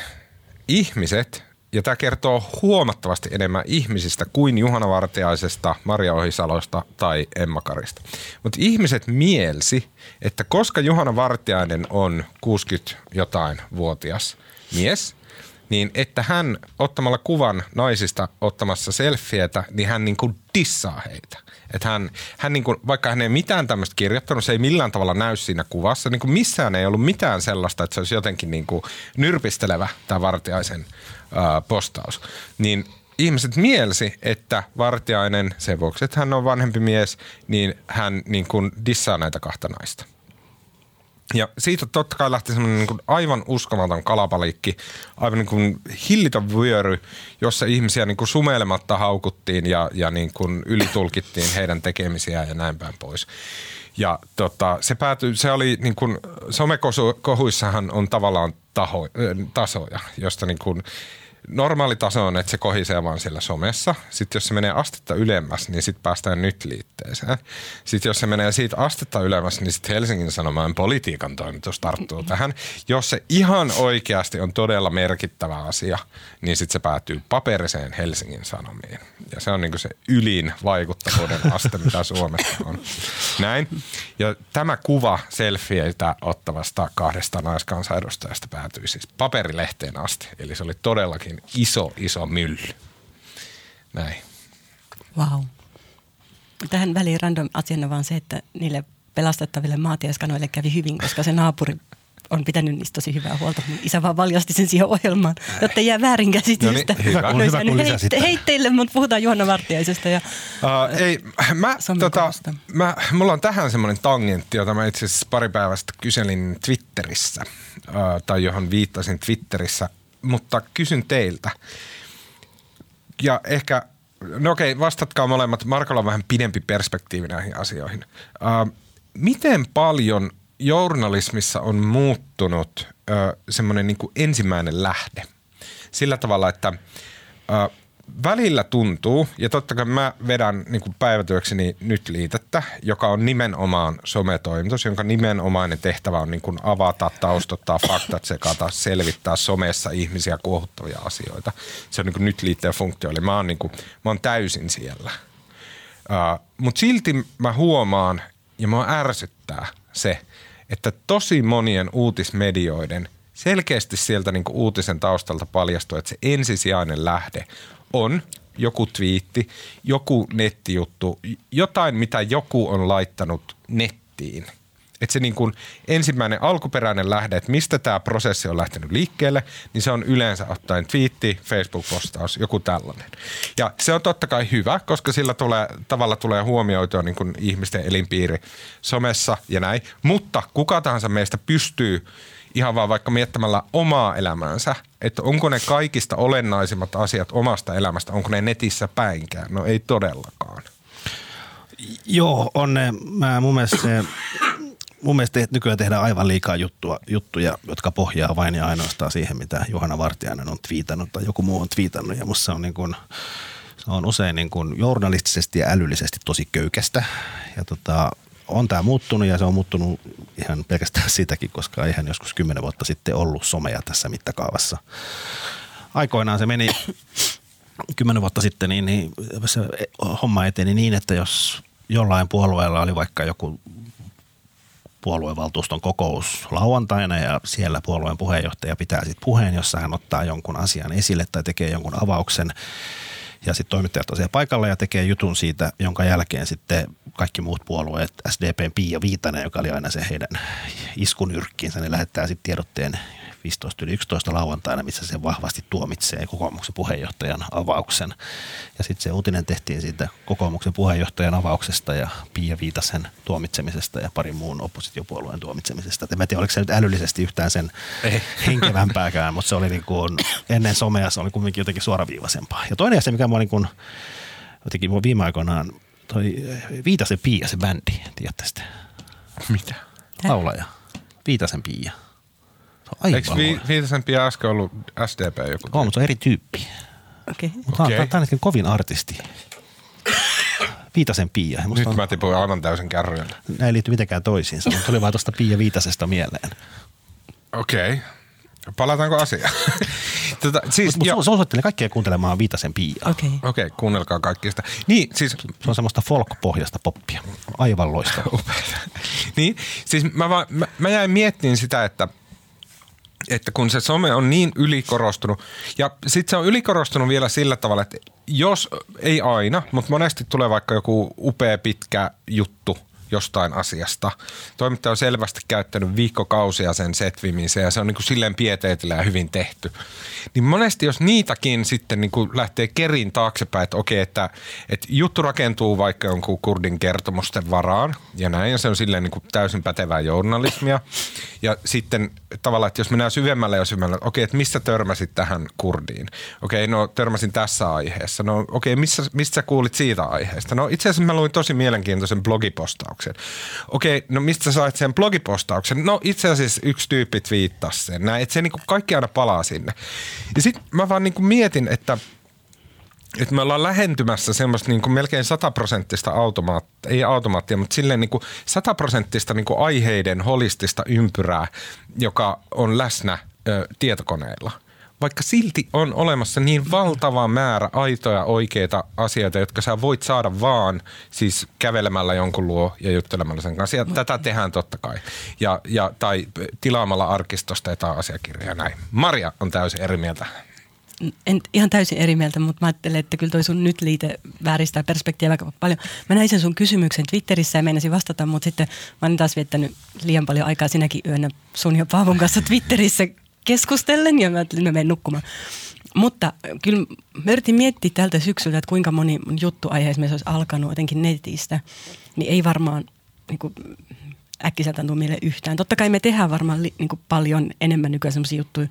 ihmiset, ja tämä kertoo huomattavasti enemmän ihmisistä kuin Juhana Vartiaisesta, Maria Ohisalosta tai Emma Karista. Mutta ihmiset mielsi, että koska Juhana Vartiainen on 60 jotain vuotias mies, niin että hän ottamalla kuvan naisista ottamassa selfietä, niin hän niin kuin dissaa heitä. Että hän, hän niin kuin, vaikka hän ei mitään tämmöistä kirjoittanut, se ei millään tavalla näy siinä kuvassa. Niin kuin missään ei ollut mitään sellaista, että se olisi jotenkin niin kuin nyrpistelevä tämä Vartiaisen ää, postaus. Niin ihmiset mielsi, että Vartiainen, sen vuoksi, että hän on vanhempi mies, niin hän niin kuin dissaa näitä kahta naista. Ja siitä totta kai lähti semmoinen niin aivan uskomaton kalapalikki, aivan niin kuin hillitön vyöry, jossa ihmisiä niin kuin sumeilematta haukuttiin ja, ja niin kuin ylitulkittiin heidän tekemisiään ja näin päin pois. Ja tota, se päätyi, se oli niin kuin, somekohuissahan on tavallaan taho, tasoja, josta niin kuin, normaali taso on, että se kohisee vaan siellä somessa. Sitten jos se menee astetta ylemmäs, niin sitten päästään nyt liitteeseen. Sitten jos se menee siitä astetta ylemmäs, niin sitten Helsingin Sanomaan politiikan toimitus tarttuu tähän. Jos se ihan oikeasti on todella merkittävä asia, niin sitten se päätyy paperiseen Helsingin Sanomiin. Ja se on niin se ylin vaikuttavuuden aste, mitä Suomessa on. Näin. Ja tämä kuva selfieitä ottavasta kahdesta naiskansanedustajasta päätyi siis paperilehteen asti. Eli se oli todellakin niin iso, iso mylly. Näin. Wow. Tähän väliin random asiana vaan se, että niille pelastettaville maatiaskanoille kävi hyvin, koska se naapuri on pitänyt niistä tosi hyvää huolta. Mun isä vaan valjasti sen siihen ohjelmaan, jotta ei jää väärinkäsitystä. No niin, hyvä, kun- hyvä, kun heitte, heitteille, mutta puhutaan Juhana Vartiaisesta. Ja Uh, ei, mä, tota, mä, mulla on tähän semmoinen tangentti, jota mä itse asiassa pari päivästä kyselin Twitterissä, uh, tai johon viittasin Twitterissä, mutta kysyn teiltä. Ja ehkä, no okei, vastatkaa molemmat. Markolla on vähän pidempi perspektiivi näihin asioihin. Uh, miten paljon journalismissa on muuttunut semmoinen niin ensimmäinen lähde? Sillä tavalla, että uh, välillä tuntuu, ja totta kai mä vedän niin päivätyökseni nyt liitettä, joka on nimenomaan sometoimitus, jonka nimenomainen tehtävä on niin kuin avata, taustottaa, faktat sekata, selvittää somessa ihmisiä kuohuttavia asioita. Se on niin kuin nyt liitteen funktio, eli mä oon, niin kuin, mä oon täysin siellä. Uh, Mutta silti mä huomaan, ja mua ärsyttää se, että tosi monien uutismedioiden selkeästi sieltä niinku uutisen taustalta paljastuu, että se ensisijainen lähde on joku twiitti, joku nettijuttu, jotain mitä joku on laittanut nettiin. Että se niin kuin ensimmäinen alkuperäinen lähde, että mistä tämä prosessi on lähtenyt liikkeelle, niin se on yleensä ottaen twiitti, Facebook-postaus, joku tällainen. Ja se on totta kai hyvä, koska sillä tulee, tavalla tulee huomioitua niin kuin ihmisten elinpiiri somessa ja näin. Mutta kuka tahansa meistä pystyy ihan vaan vaikka miettimällä omaa elämäänsä, että onko ne kaikista olennaisimmat asiat omasta elämästä, onko ne netissä päinkään? No ei todellakaan. Joo, on ne. Mä, mun mielestä se, mun mielestä nykyään tehdään aivan liikaa juttua, juttuja, jotka pohjaa vain ja ainoastaan siihen, mitä Johanna Vartiainen on twiitannut tai joku muu on twiitannut. Ja musta se on, niin kuin, se on usein niin kuin journalistisesti ja älyllisesti tosi köykästä. Ja tota, on tämä muuttunut ja se on muuttunut ihan pelkästään siitäkin, koska eihän joskus kymmenen vuotta sitten ollut somea tässä mittakaavassa. Aikoinaan se meni kymmenen vuotta sitten, niin, niin se homma eteni niin, että jos jollain puolueella oli vaikka joku puoluevaltuuston kokous lauantaina ja siellä puolueen puheenjohtaja pitää sitten puheen, jossa hän ottaa jonkun asian esille tai tekee jonkun avauksen ja sitten toimittajat on siellä paikalla ja tekee jutun siitä, jonka jälkeen sitten kaikki muut puolueet, SDPn Pia Viitanen, joka oli aina se heidän iskunyrkkiinsä, ne lähettää sitten tiedotteen 15 yli 11 lauantaina, missä se vahvasti tuomitsee kokoomuksen puheenjohtajan avauksen. Ja sitten se uutinen tehtiin siitä kokoomuksen puheenjohtajan avauksesta ja Pia Viitasen tuomitsemisesta ja parin muun oppositiopuolueen tuomitsemisesta. Et En tiedä, oliko se nyt älyllisesti yhtään sen Ei. henkevämpääkään, mutta se oli niin kuin, ennen somea se oli kuitenkin jotenkin suoraviivaisempaa. Ja toinen asia, mikä mua niin kuin, jotenkin mua viime aikoinaan, toi Viitasen Pia, se bändi, tiedätte sitä, Mitä? laulaja. Viitasen Pia. Se on aivan Eikö vi- pian äsken ollut SDP joku? On, mutta se on eri tyyppi. okei. Mutta okay. Tämä on kovin artisti. Viitasen Pia. Musta Nyt on, mä tipuin aivan täysin kärryille. Nämä ei liity mitenkään toisiinsa, mutta tuli vaan tuosta Pia Viitasesta mieleen. Okei. Okay. Palataanko asiaan? tota, siis, mut suosittelen kaikkia kuuntelemaan Viitasen Piaa. Okei. Okei, okay, kuunnelkaa kaikki sitä. Niin, siis Se on semmoista folk-pohjasta poppia. Aivan loistava. niin, siis mä, vaan, mä, mä jäin miettimään sitä, että että kun se some on niin ylikorostunut, ja sitten se on ylikorostunut vielä sillä tavalla, että jos, ei aina, mutta monesti tulee vaikka joku upea pitkä juttu jostain asiasta. Toimittaja on selvästi käyttänyt viikkokausia sen setvimiseen ja se on niin kuin silleen pieteetillä ja hyvin tehty. Niin monesti jos niitäkin sitten niin kuin lähtee kerin taaksepäin, että okei, että, että juttu rakentuu vaikka jonkun kurdin kertomusten varaan ja näin ja se on silleen niin kuin täysin pätevää journalismia. Ja sitten tavallaan, että jos mennään syvemmälle ja syvemmälle, okei, että missä törmäsit tähän kurdiin? Okei, no törmäsin tässä aiheessa. No okei, missä, mistä sä kuulit siitä aiheesta? No itse asiassa mä luin tosi mielenkiintoisen blogipostauksen. Okei, no mistä sä sait sen blogipostauksen? No itse asiassa yksi tyyppi twiittasi sen. Näin, että se niinku kaikki aina palaa sinne. Ja sitten mä vaan niinku mietin, että että me ollaan lähentymässä semmoista niin kuin melkein sataprosenttista automaattia, ei automaattia, mutta silleen niin kuin sataprosenttista niin kuin aiheiden holistista ympyrää, joka on läsnä ö, tietokoneilla. Vaikka silti on olemassa niin valtava määrä aitoja oikeita asioita, jotka sä voit saada vaan siis kävelemällä jonkun luo ja juttelemalla sen kanssa. Ja tätä tehdään totta kai. Ja, ja, tai tilaamalla arkistosta jotain asiakirjaa näin. Maria on täysin eri mieltä. En ihan täysin eri mieltä, mutta mä ajattelen, että kyllä toi sun nyt liite vääristää perspektiiviä aika paljon. Mä näin sen sun kysymyksen Twitterissä ja meinasin vastata, mutta sitten mä olin taas viettänyt liian paljon aikaa sinäkin yönä sun ja Paavon kanssa Twitterissä keskustellen ja mä ajattelin, että mä menen nukkumaan. Mutta kyllä mä yritin miettiä tältä syksyltä, että kuinka moni juttu aiheessa olisi alkanut jotenkin netistä. Niin ei varmaan niin kuin, äkkiseltä tuu meille yhtään. Totta kai me tehdään varmaan li, niin paljon enemmän nykyään sellaisia juttuja,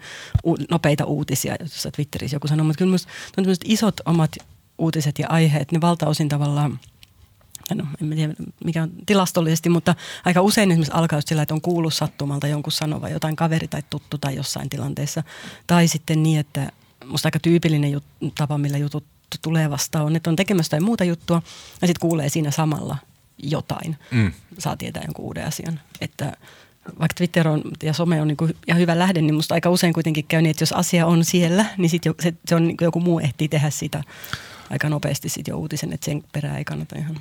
u, nopeita uutisia, joissa Twitterissä joku sanoo, mutta kyllä minusta isot omat uutiset ja aiheet, ne valtaosin tavallaan no, en tiedä mikä on tilastollisesti, mutta aika usein esimerkiksi alkaa sillä, että on kuullut sattumalta jonkun sanova jotain kaveri tai tuttu tai jossain tilanteessa. Tai sitten niin, että musta aika tyypillinen jut, tapa, millä jutut tulee vastaan on, että on tekemässä tai muuta juttua ja sitten kuulee siinä samalla jotain. Mm. Saa tietää jonkun uuden asian. Että vaikka Twitter on, ja some on niin kuin ihan hyvä lähde, niin musta aika usein kuitenkin käy niin, että jos asia on siellä, niin sit jo, se, se on niin joku muu ehtii tehdä sitä aika nopeasti sit jo uutisen, että sen perään ei kannata ihan.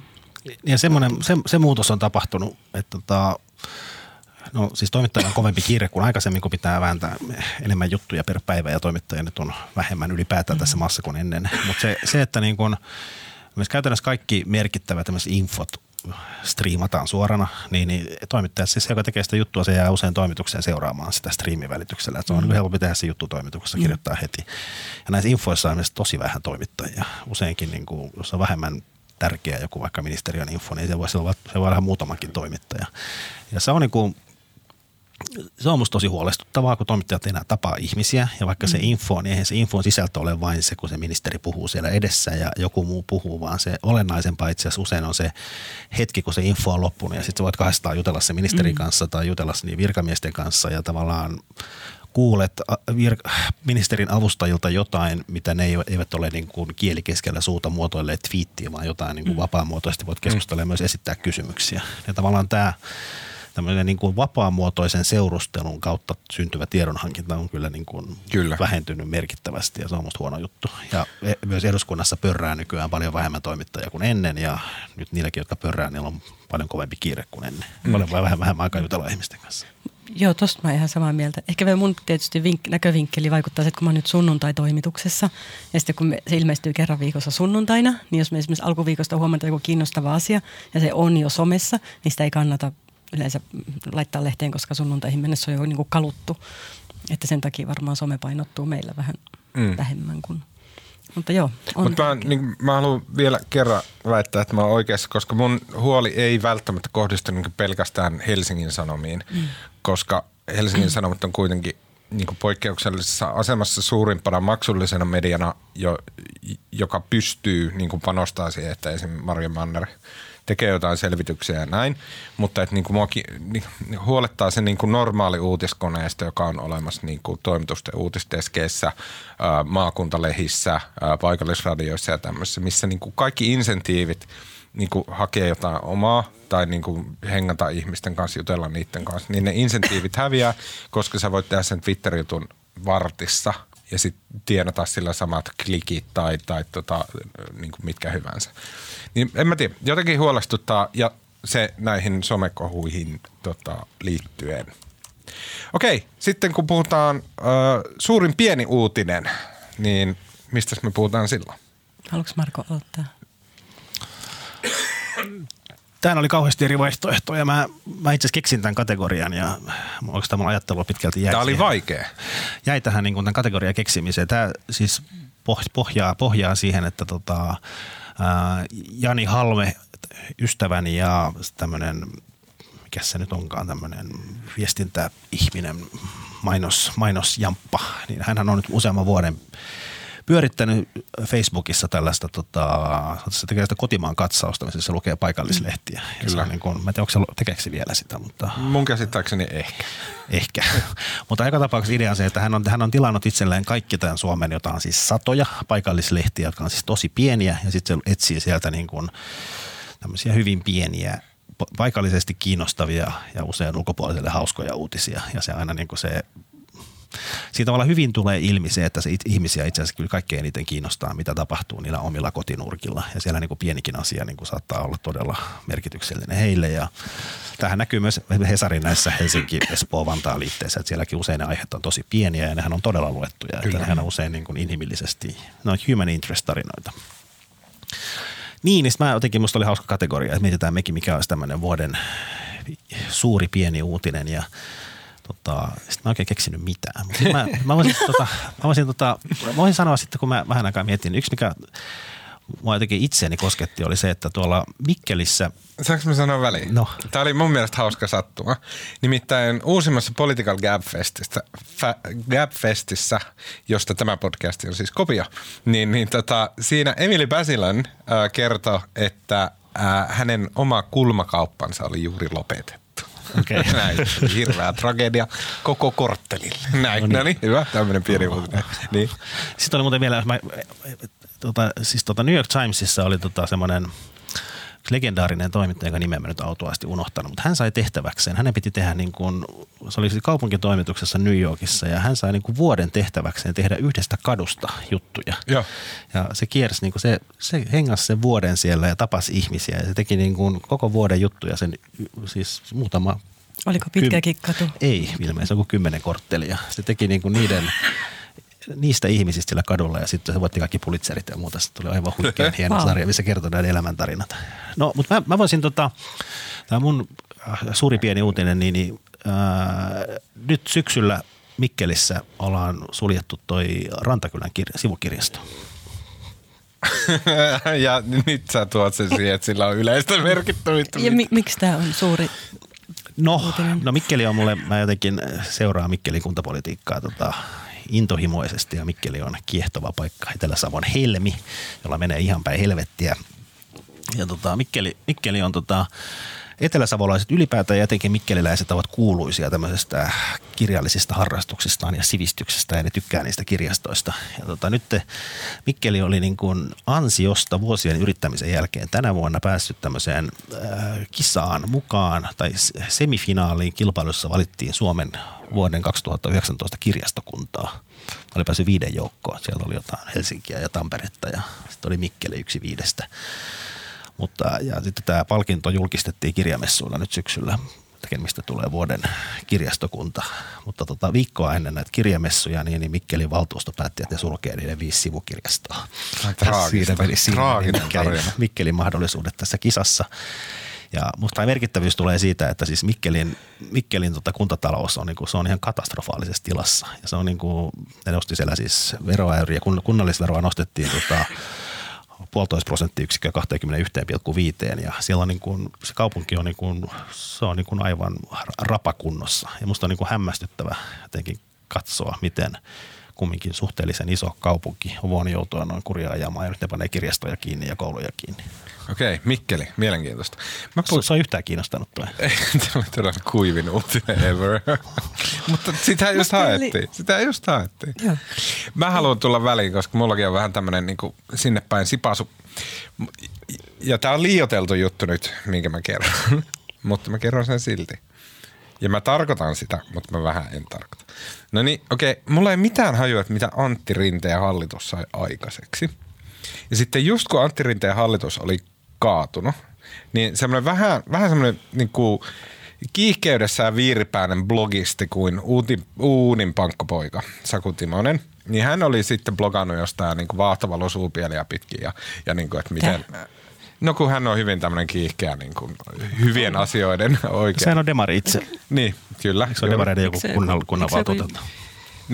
Ja semmoinen, se, se muutos on tapahtunut, että tota, No siis toimittaja on kovempi kiire kuin aikaisemmin, kun pitää vääntää enemmän juttuja per päivä ja toimittajia nyt on vähemmän ylipäätään tässä maassa kuin ennen. Mutta se, se, että niin kun, myös käytännössä kaikki merkittävät infot striimataan suorana, niin, niin toimittajat, siis se, joka tekee sitä juttua, se jää usein toimitukseen seuraamaan sitä striimin välityksellä. Että se on mm. helpompi tehdä se juttu toimituksessa, mm. kirjoittaa heti. Ja näissä infoissa on tosi vähän toimittajia. Useinkin, niin kuin, jos on vähemmän tärkeä joku vaikka ministeriön info, niin se voi, olla, se voi olla muutamankin toimittaja. Ja se on niin kuin, se on musta tosi huolestuttavaa, kun toimittajat enää tapaa ihmisiä ja vaikka mm. se info, niin eihän se infon sisältö ole vain se, kun se ministeri puhuu siellä edessä ja joku muu puhuu, vaan se olennaisempaa itse asiassa usein on se hetki, kun se info on loppunut ja sitten voit kahdestaan jutella se ministerin mm. kanssa tai jutella niin virkamiesten kanssa ja tavallaan kuulet vir- ministerin avustajilta jotain, mitä ne eivät ole niin kuin kieli keskellä suuta muotoilleet twiittiä, vaan jotain niin kuin mm. vapaamuotoisesti voit keskustella ja myös esittää kysymyksiä. Ja tavallaan tämä tämmöinen niin kuin vapaamuotoisen seurustelun kautta syntyvä tiedonhankinta on kyllä, niin kuin kyllä. vähentynyt merkittävästi ja se on musta huono juttu. Ja e, myös eduskunnassa pörrää nykyään paljon vähemmän toimittajia kuin ennen ja nyt niilläkin, jotka pörrää, niillä on paljon kovempi kiire kuin ennen. Mm. Paljon vähän vähemmän aikaa jutella ihmisten kanssa. Joo, tosta mä ihan samaa mieltä. Ehkä vielä mun tietysti vink- näkövinkkeli vaikuttaa se, että kun mä oon nyt sunnuntai-toimituksessa ja sitten kun me, se ilmestyy kerran viikossa sunnuntaina, niin jos me esimerkiksi alkuviikosta huomataan joku kiinnostava asia ja se on jo somessa, niin sitä ei kannata yleensä laittaa lehteen, koska sunnuntaihin mennessä on jo niin kuin kaluttu. Että sen takia varmaan some painottuu meillä vähän mm. vähemmän kuin mutta joo. On Mutta mä, niin, mä haluan vielä kerran väittää, että mä oon oikeassa, koska mun huoli ei välttämättä kohdistu niin pelkästään Helsingin Sanomiin, mm. koska Helsingin mm. Sanomat on kuitenkin niin poikkeuksellisessa asemassa suurimpana maksullisena mediana, jo, joka pystyy niin panostaa siihen, että esimerkiksi Marja Manner – tekee jotain selvityksiä ja näin, mutta että niin kuin muakin niin, huolettaa se niin kuin normaali uutiskoneesta, joka on olemassa niin kuin toimitusten uutisteskeissä, maakuntalehissä, paikallisradioissa ja tämmöisissä, missä niin kuin kaikki insentiivit niin kuin hakee jotain omaa tai niin kuin hengata ihmisten kanssa, jutella niiden kanssa, niin ne insentiivit häviää, koska sä voit tehdä sen Twitter-jutun vartissa – ja sitten tienata sillä samat klikit tai, tai tota, niin kuin mitkä hyvänsä. Niin en mä tiedä, jotenkin huolestuttaa ja se näihin somekohuihin tota, liittyen. Okei, sitten kun puhutaan äh, suurin pieni uutinen, niin mistä me puhutaan silloin? Haluatko Marko aloittaa? Täällä oli kauheasti eri vaihtoehtoja. Mä, mä itse asiassa keksin tämän kategorian ja oikeastaan mun ajattelu pitkälti jäi Tämä oli siihen. vaikea. Jäi tähän niin kuin tämän kategorian keksimiseen. Tämä siis pohjaa, pohjaa siihen, että tota, ää, Jani Halme, ystäväni ja tämmöinen, mikä se nyt onkaan, tämmöinen viestintäihminen, mainos, mainosjamppa, niin hän on nyt useamman vuoden – pyörittänyt Facebookissa tällaista, tota, se tekee sitä kotimaan katsausta, missä se lukee paikallislehtiä. Ja Se on niin kuin, mä en tiedä, onko se tekeeksi vielä sitä, mutta... Mun käsittääkseni ehkä. Ehkä. mutta aika tapauksessa idea on se, että hän on, hän on tilannut itselleen kaikki tämän Suomen, jota on siis satoja paikallislehtiä, jotka on siis tosi pieniä, ja sitten se etsii sieltä niin kuin tämmöisiä hyvin pieniä paikallisesti kiinnostavia ja usein ulkopuoliselle hauskoja uutisia. Ja se aina niin kuin se siitä tavallaan hyvin tulee ilmi se, että se it, ihmisiä itse asiassa kyllä kaikkein eniten kiinnostaa, mitä tapahtuu niillä omilla kotinurkilla. Ja siellä niin kuin pienikin asia niin kuin saattaa olla todella merkityksellinen heille. Ja tähän näkyy myös Hesarin näissä Helsinki, Espoo, Vantaan liitteissä, että sielläkin usein ne aiheet on tosi pieniä ja nehän on todella luettuja. Kyllä. Että nehän on usein niin kuin inhimillisesti, ne on human interest tarinoita. Niin, niin mä jotenkin, musta oli hauska kategoria, että mietitään mekin, mikä olisi tämmöinen vuoden suuri pieni uutinen ja tota, sitten mä oikein keksinyt mitään. mä, mä, voisin, tota, mä, voisin, tota, mä voisin sanoa sitten, kun mä vähän aikaa mietin, yksi mikä mua jotenkin itseäni kosketti oli se, että tuolla Mikkelissä – Saanko mä sanoa väliin? No. Tämä oli mun mielestä hauska sattuma. Nimittäin uusimmassa Political Gap, Festistä, Fa, Gap Festissä, josta tämä podcast on siis kopio, niin, niin tota, siinä Emily Basilan äh, kertoi, että äh, hänen oma kulmakauppansa oli juuri lopetettu. Okay. Näin, hirveä tragedia koko korttelille. Näin, no niin, no niin hyvä, tämmöinen pieni uutinen. Niin. Sitten oli muuten vielä, mä, tota, siis tota New York Timesissa oli tota semmoinen – legendaarinen toimittaja, joka nimeä nyt autuaasti unohtanut, mutta hän sai tehtäväkseen, hänen piti tehdä niin kuin, se oli siis kaupunkitoimituksessa New Yorkissa ja hän sai niin kuin vuoden tehtäväkseen tehdä yhdestä kadusta juttuja. Ja, ja se kiersi, niin kuin se, se hengasi sen vuoden siellä ja tapasi ihmisiä ja se teki niin kuin koko vuoden juttuja sen siis muutama Oliko pitkäkin katu? Ei, ilmeisesti joku kymmenen korttelia. Se teki niin kuin niiden niistä ihmisistä sillä kadulla ja sitten se voitti kaikki pulitserit ja muuta. Sitten tuli aivan huikean hieno sarja, missä kertoo näiden elämäntarinat. No, mutta mä, mä voisin tota, tämä mun äh, suuri pieni uutinen, niin, niin ää, nyt syksyllä Mikkelissä ollaan suljettu toi Rantakylän kir- sivukirjasto. ja nyt sä tuot sen siihen, että sillä on yleistä merkittävyyttä. Ja mi- miksi tämä on suuri No, no Mikkeli on mulle, mä jotenkin seuraan Mikkelin kuntapolitiikkaa tota, intohimoisesti ja Mikkeli on kiehtova paikka. Etelä-Savon helmi, jolla menee ihan päin helvettiä. Ja tota, Mikkeli, Mikkeli on tota, eteläsavolaiset ylipäätään ja etenkin mikkeliläiset ovat kuuluisia tämmöisestä kirjallisista harrastuksistaan ja sivistyksestä ja ne tykkää niistä kirjastoista. Ja tota, nyt Mikkeli oli niin kuin ansiosta vuosien yrittämisen jälkeen tänä vuonna päässyt tämmöiseen äh, kisaan mukaan tai semifinaaliin kilpailussa valittiin Suomen vuoden 2019 kirjastokuntaa. Oli päässyt viiden joukkoon. Sieltä oli jotain Helsinkiä ja Tamperetta ja sitten oli Mikkeli yksi viidestä. Mutta ja sitten tämä palkinto julkistettiin kirjamessuilla nyt syksyllä mistä tulee vuoden kirjastokunta. Mutta tota, viikkoa ennen näitä kirjamessuja, niin, niin Mikkelin valtuusto päätti, että ne sulkee niiden viisi sivukirjastoa. Traagista. Siinä Mikkelin, Mikkelin mahdollisuudet tässä kisassa. Ja musta merkittävyys tulee siitä, että siis Mikkelin, Mikkelin tota kuntatalous on, niin kuin, se on ihan katastrofaalisessa tilassa. Ja se on niin kuin, ne nosti siellä siis veroäyriä, kun kunnallisveroa nostettiin tota, puolitoista prosenttiyksikköä 21,5 ja siellä on niin kuin, se kaupunki on, niin kuin, se on niin kuin aivan rapakunnossa. Ja musta on niin kuin hämmästyttävä jotenkin katsoa, miten kumminkin suhteellisen iso kaupunki on voinut joutua noin kurjaa ajamaan ja nyt ne panee kirjastoja kiinni ja kouluja kiinni. Okei, Mikkeli, mielenkiintoista. Mä puh- se, se on yhtään kiinnostanut toi. Tämä on todella kuivin uutinen ever. Mutta sitä just haettiin. Sitä just haettiin. Joo. Mä haluan tulla väliin, koska mullakin on vähän tämmöinen niin sinne päin sipasu. Ja tää on liioteltu juttu nyt, minkä mä kerron. mutta mä kerron sen silti. Ja mä tarkoitan sitä, mutta mä vähän en tarkoita. No niin, okei. Okay. Mulla ei mitään hajua, että mitä Antti Rinteen hallitus sai aikaiseksi. Ja sitten just kun Antti Rinteen hallitus oli kaatunut, niin semmoinen vähän, vähän semmoinen niin kuin kiihkeydessään viiripäinen blogisti kuin uutin, uunin pankkopoika Saku Timonen. Niin hän oli sitten blogannut jostain niin vaahtovalosuupieliä pitkin ja, ja niin kuin, että miten... Tää. No kun hän on hyvin tämmöinen kiihkeä niin kuin, hyvien asioiden oikein. Sehän on demari itse. Niin, kyllä. Se on demareiden joku kunnan, kunnan valtuutettu.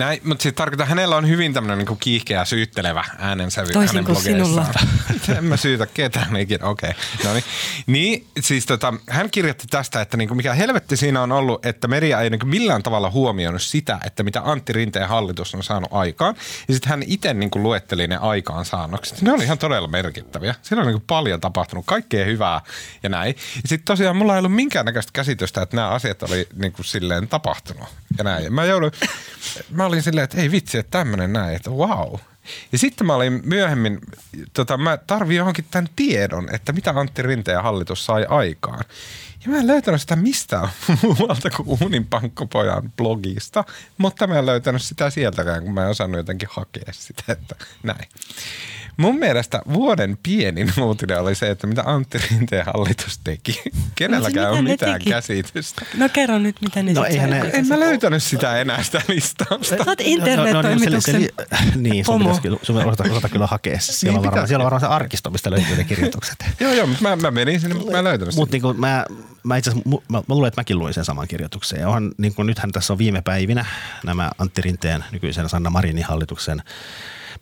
Näin, mutta sitten tarkoittaa, hänellä on hyvin tämmöinen niinku kiihkeä syyttelevä äänensävy Toisin hänen kuin sinulla. en mä syytä ketään ikinä, okei. Okay. No niin. niin, siis tota, hän kirjoitti tästä, että niinku mikä helvetti siinä on ollut, että media ei niinku millään tavalla huomioinut sitä, että mitä Antti Rinteen hallitus on saanut aikaan. Ja sitten hän itse niinku luetteli ne aikaansaannokset. Ne oli ihan todella merkittäviä. Siinä on niinku paljon tapahtunut, kaikkea hyvää ja näin. Ja sitten tosiaan mulla ei ollut minkäännäköistä käsitystä, että nämä asiat oli niinku silleen tapahtunut ja näin. Ja mä joudun, mä olin silleen, että ei vitsi, että tämmöinen näin, että wow. Ja sitten mä olin myöhemmin, tota, mä tarvin johonkin tämän tiedon, että mitä Antti Rinteen hallitus sai aikaan. Ja mä en löytänyt sitä mistään muualta kuin Uunin pankkopojan blogista, mutta mä en löytänyt sitä sieltäkään, kun mä en osannut jotenkin hakea sitä, että näin. Mun mielestä vuoden pienin uutinen oli se, että mitä Antti Rinteen hallitus teki. Kenelläkään mitä on mitään teki? käsitystä. No kerro nyt, mitä ne No sit eihän ne- En mä löytänyt sitä enää sitä listausta. Sä oot niin, internet-toimituksen se, se, niin, sun pomo. pitäisi kyllä, sun osata, osata kyllä hakea se. Siellä, on varmaan, siellä on varmaan se arkisto, mistä löytyy ne kirjoitukset. Joo, joo, mutta mä, mä menin sinne, mutta mä en löytänyt sitä. Mutta niin mä, mä itse asiassa, mä, mä luulen, että mäkin luin sen saman kirjoituksen. Ja onhan, niin kuin nythän tässä on viime päivinä nämä Antti Rinteen nykyisen Sanna Marinin hallituksen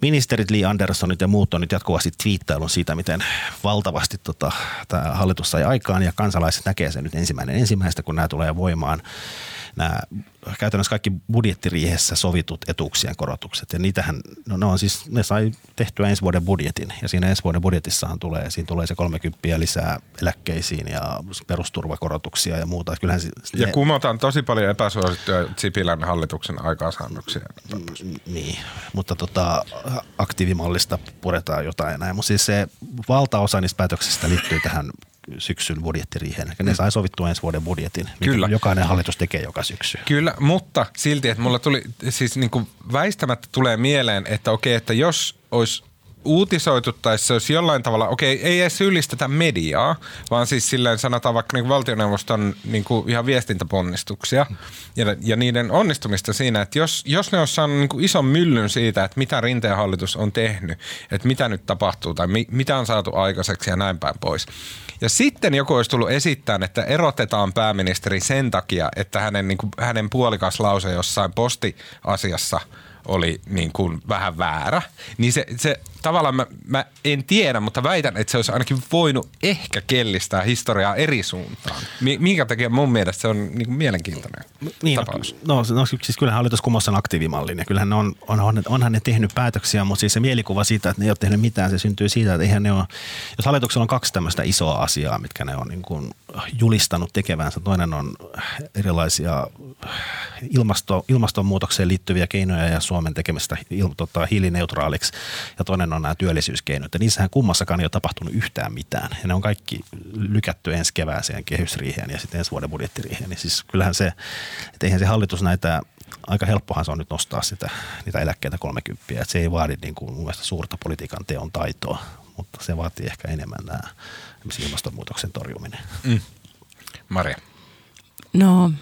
ministerit Lee Anderssonit ja muut on nyt jatkuvasti twiittailun siitä, miten valtavasti tota, tämä hallitus sai aikaan ja kansalaiset näkee sen nyt ensimmäinen ensimmäistä, kun nämä tulee voimaan nämä käytännössä kaikki budjettiriihessä sovitut etuuksien korotukset. Ja niitähän, no ne on siis, ne sai tehtyä ensi vuoden budjetin. Ja siinä ensi vuoden budjetissahan tulee, siinä tulee se 30 lisää eläkkeisiin ja perusturvakorotuksia ja muuta. Kyllähän se, Ja ne- kumotaan tosi paljon epäsuosittuja Sipilän hallituksen aikaansaannoksia. Niin, mutta tota, aktiivimallista puretaan jotain ja näin. Mutta siis se valtaosa niistä päätöksistä liittyy tähän syksyn budjettiriiheen. Eli ne sai sovittua ensi vuoden budjetin, Kyllä. jokainen hallitus tekee joka syksy. Kyllä, mutta silti, että mulla tuli, siis niin kuin väistämättä tulee mieleen, että okei, että jos olisi uutisoitu tai se olisi jollain tavalla, okei, ei edes syyllistetä mediaa, vaan siis silleen sanotaan vaikka niin valtioneuvoston niin kuin ihan viestintäponnistuksia ja, ja niiden onnistumista siinä, että jos, jos ne olisi saanut niin kuin ison myllyn siitä, että mitä Rinteen hallitus on tehnyt, että mitä nyt tapahtuu tai mi, mitä on saatu aikaiseksi ja näin päin pois. Ja sitten joku olisi tullut esittämään, että erotetaan pääministeri sen takia, että hänen, niin kuin, hänen puolikas lause jossain postiasiassa oli niin kuin vähän väärä. Niin se, se tavallaan mä, mä en tiedä, mutta väitän, että se olisi ainakin voinut ehkä kellistää historiaa eri suuntaan. Mi- minkä takia mun mielestä se on niin kuin mielenkiintoinen Niin, tapaus. no, no, no, siis kyllähän hallitus sen aktiivimallin ja kyllähän ne on, on, on, onhan ne tehnyt päätöksiä, mutta siis se mielikuva siitä, että ne ei ole tehnyt mitään, se syntyy siitä, että eihän ne ole, jos hallituksella on kaksi tämmöistä isoa asiaa, mitkä ne on niin kuin julistanut tekevänsä, toinen on erilaisia ilmasto, ilmastonmuutokseen liittyviä keinoja ja Suomen tekemistä il, tota, hiilineutraaliksi ja toinen on nämä työllisyyskeinot. Ja niissähän kummassakaan ei ole tapahtunut yhtään mitään. Ja ne on kaikki lykätty ensi kevääseen kehysriiheen ja sitten ensi vuoden budjettiriiheen. Niin siis kyllähän se, että eihän se hallitus näitä, aika helppohan se on nyt nostaa sitä, niitä eläkkeitä 30. Että se ei vaadi niin kuin mun mielestä suurta politiikan teon taitoa, mutta se vaatii ehkä enemmän nämä ilmastonmuutoksen torjuminen. Maria. No,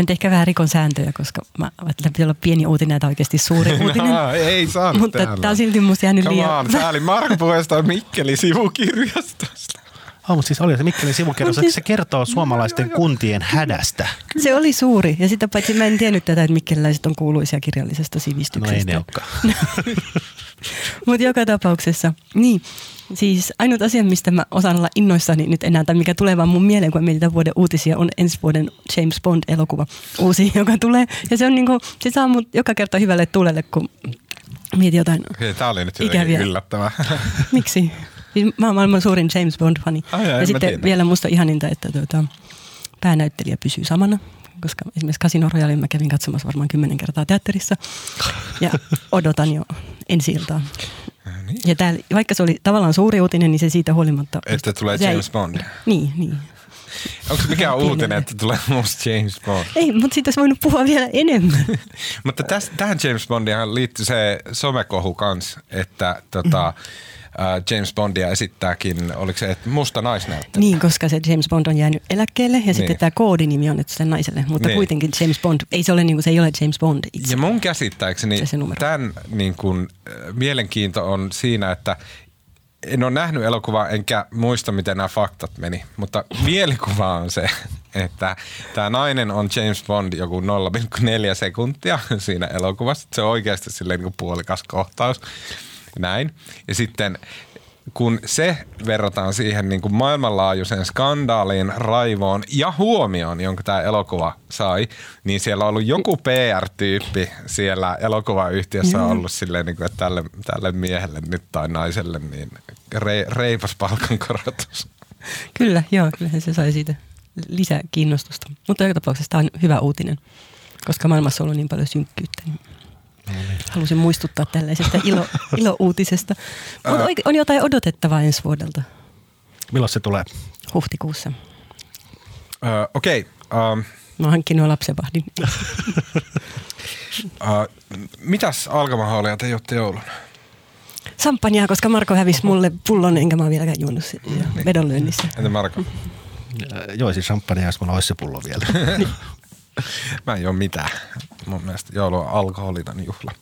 en ehkä vähän rikon sääntöjä, koska mä ajattelin, että pitää olla pieni uutinen tai oikeasti suuri uutinen. No, ei saa Mutta tämä on silti musta jäänyt Come liian... on, sääli Marko puheesta Mikkeli sivukirjastosta. Oh, mutta siis oli se Mikkelin sivukerros, Mut siis- se kertoo suomalaisten kuntien hädästä. Se oli suuri. Ja sitä paitsi mä en tiennyt tätä, että mikkeliläiset on kuuluisia kirjallisesta No sivistyksestä. ei ne olekaan. Mutta joka tapauksessa, niin. Siis ainut asia, mistä mä osaan olla innoissani nyt enää, tai mikä tulee vaan mun mieleen, kun tämän vuoden uutisia, on ensi vuoden James Bond-elokuva uusi, joka tulee. Ja se on niinku, se saa mut joka kerta hyvälle tuulelle, kun mietin jotain. Tämä oli nyt Ikäviä. yllättävää. Miksi? Siis mä oon maailman suurin James Bond-fani. Ai, ja sitten tiedä. vielä musta ihaninta, että tuota, päänäyttelijä pysyy samana, koska esimerkiksi Casino Royale mä kävin katsomassa varmaan kymmenen kertaa teatterissa. Ja odotan jo ensi iltaa. Niin. Ja täällä, vaikka se oli tavallaan suuri uutinen, niin se siitä huolimatta... Että tulee James Bond. Niin, niin. Onko se mikään uutinen, että tulee uusi James Bond? Ei, mutta siitä olisi voinut puhua vielä enemmän. Mutta täs, tähän James Bondihan liittyy se somekohu kans, että tota, äh, James Bondia esittääkin, oliko se, että musta naisnäyttelijä? niin, koska se James Bond on jäänyt eläkkeelle ja sitten Niin. tämä koodinimi on nyt sen naiselle. Mutta Niin. kuitenkin James Bond, ei se ole, niin kuin, se ei ole James Bond itse. Ja mun käsittääkseni Se se numero. tämän niin kun, äh, mielenkiinto on siinä, että en ole nähnyt elokuvaa enkä muista, miten nämä faktat meni, mutta mielikuva on se, että tämä nainen on James Bond joku 0,4 sekuntia siinä elokuvassa. Se on oikeasti silleen niin kuin puolikas kohtaus. Näin. Ja sitten kun se verrataan siihen niin kuin maailmanlaajuiseen skandaaliin, raivoon ja huomioon, jonka tämä elokuva sai, niin siellä on ollut joku PR-tyyppi siellä elokuvayhtiössä on ollut silleen, niin kuin, että tälle, tälle miehelle nyt tai naiselle niin re, reipas palkankorotus. Kyllä, joo, kyllähän se sai siitä lisää kiinnostusta. Mutta joka tapauksessa tämä on hyvä uutinen, koska maailmassa on ollut niin paljon synkkyyttä. Niin. Halusin muistuttaa tällaisesta ilo, ilo-uutisesta. Mutta on jotain odotettavaa ensi vuodelta Milloin se tulee? huhtikuussa. Öö, Okei, okay, um, Mä hankkinut lapsenvahdin. uh, mitäs alkamahaalia te juotte jouluna? Samppanjaa, koska Marko hävisi mulle pullon, enkä mä oon vieläkään juonut sitä vedonlyönnissä. Entä Marko? Joisin champagnea, jos mulla olisi se pullo vielä. Mä en juo mitään. Mun mielestä joulu on alkoholiton juhla.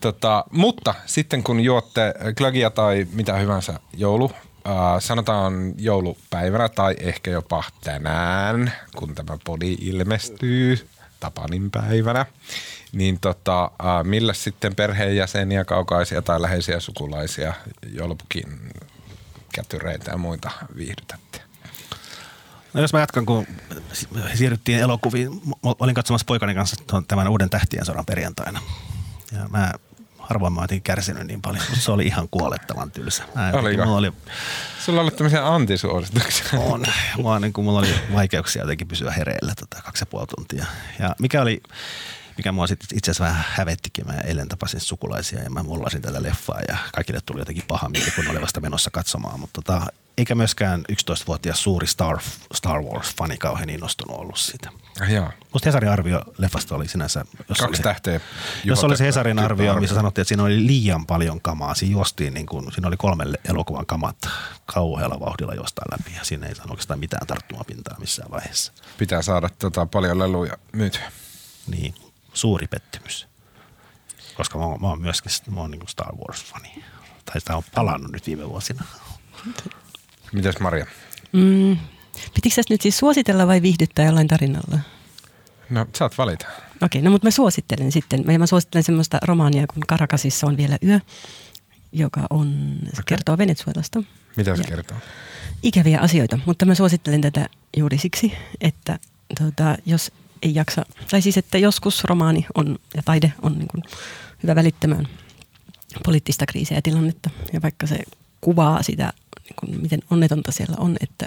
Tota, mutta sitten kun juotte glögiä tai mitä hyvänsä joulu, äh, sanotaan joulupäivänä tai ehkä jopa tänään, kun tämä podi ilmestyy Tapanin päivänä, niin tota, äh, millä sitten perheenjäseniä, kaukaisia tai läheisiä sukulaisia, joulupukin kätyreitä ja muita viihdytätte? No jos mä jatkan, kun siirryttiin elokuviin. Mä olin katsomassa poikani kanssa tämän uuden Tähtien sodan perjantaina. Ja mä harvoin mä oon jotenkin kärsinyt niin paljon, mutta se oli ihan kuolettavan tylsä. Mä jotenkin- Oliko? Mulla oli, Sulla oli tämmöisiä antisuosituksia. on, mulla, niin kuin, mulla oli vaikeuksia jotenkin pysyä hereillä tota, kaksi ja puoli tuntia. Ja mikä oli, mikä mua sit itse asiassa vähän hävettikin. Mä eilen tapasin sukulaisia ja mä mullasin tätä leffaa ja kaikille tuli jotenkin paha mieli, kun oli vasta menossa katsomaan. Mutta tota, eikä myöskään 11-vuotias suuri Star, Star Wars-fani kauhean innostunut ollut siitä. Ah, Joo. Musta Hesarin arvio leffasta oli sinänsä... Jos Kaksi oli, tähteä. Jos oli se Hesarin arvio, Teppo missä sanottiin, että siinä oli liian paljon kamaa. Siinä juostiin, niin kuin, siinä oli kolme elokuvan kamat kauhealla vauhdilla jostain läpi. Ja siinä ei saanut oikeastaan mitään tarttumapintaa missään vaiheessa. Pitää saada tota, paljon leluja myytyä. Niin, suuri pettymys. Koska mä oon, mä oon myöskin mä oon niin kuin Star Wars-fani. Tai sitä on palannut nyt viime vuosina. Mites Maria? Mm. Pitikö tässä nyt siis suositella vai viihdyttää jollain tarinalla? No saat valita. Okei, no mutta mä suosittelen sitten. Mä- Mä suosittelen semmoista romaania kuin Karakasissa on vielä yö, joka on, se kertoo Venezuelasta. Mitä se Ja- kertoo? Ikäviä asioita, mutta mä suosittelen tätä juuri siksi, että tota, jos ei jaksa, tai siis että joskus romaani on ja taide on niin kuin hyvä välittämään poliittista kriisiä ja tilannetta. Ja vaikka se kuvaa sitä, niin kuin miten onnetonta siellä on, että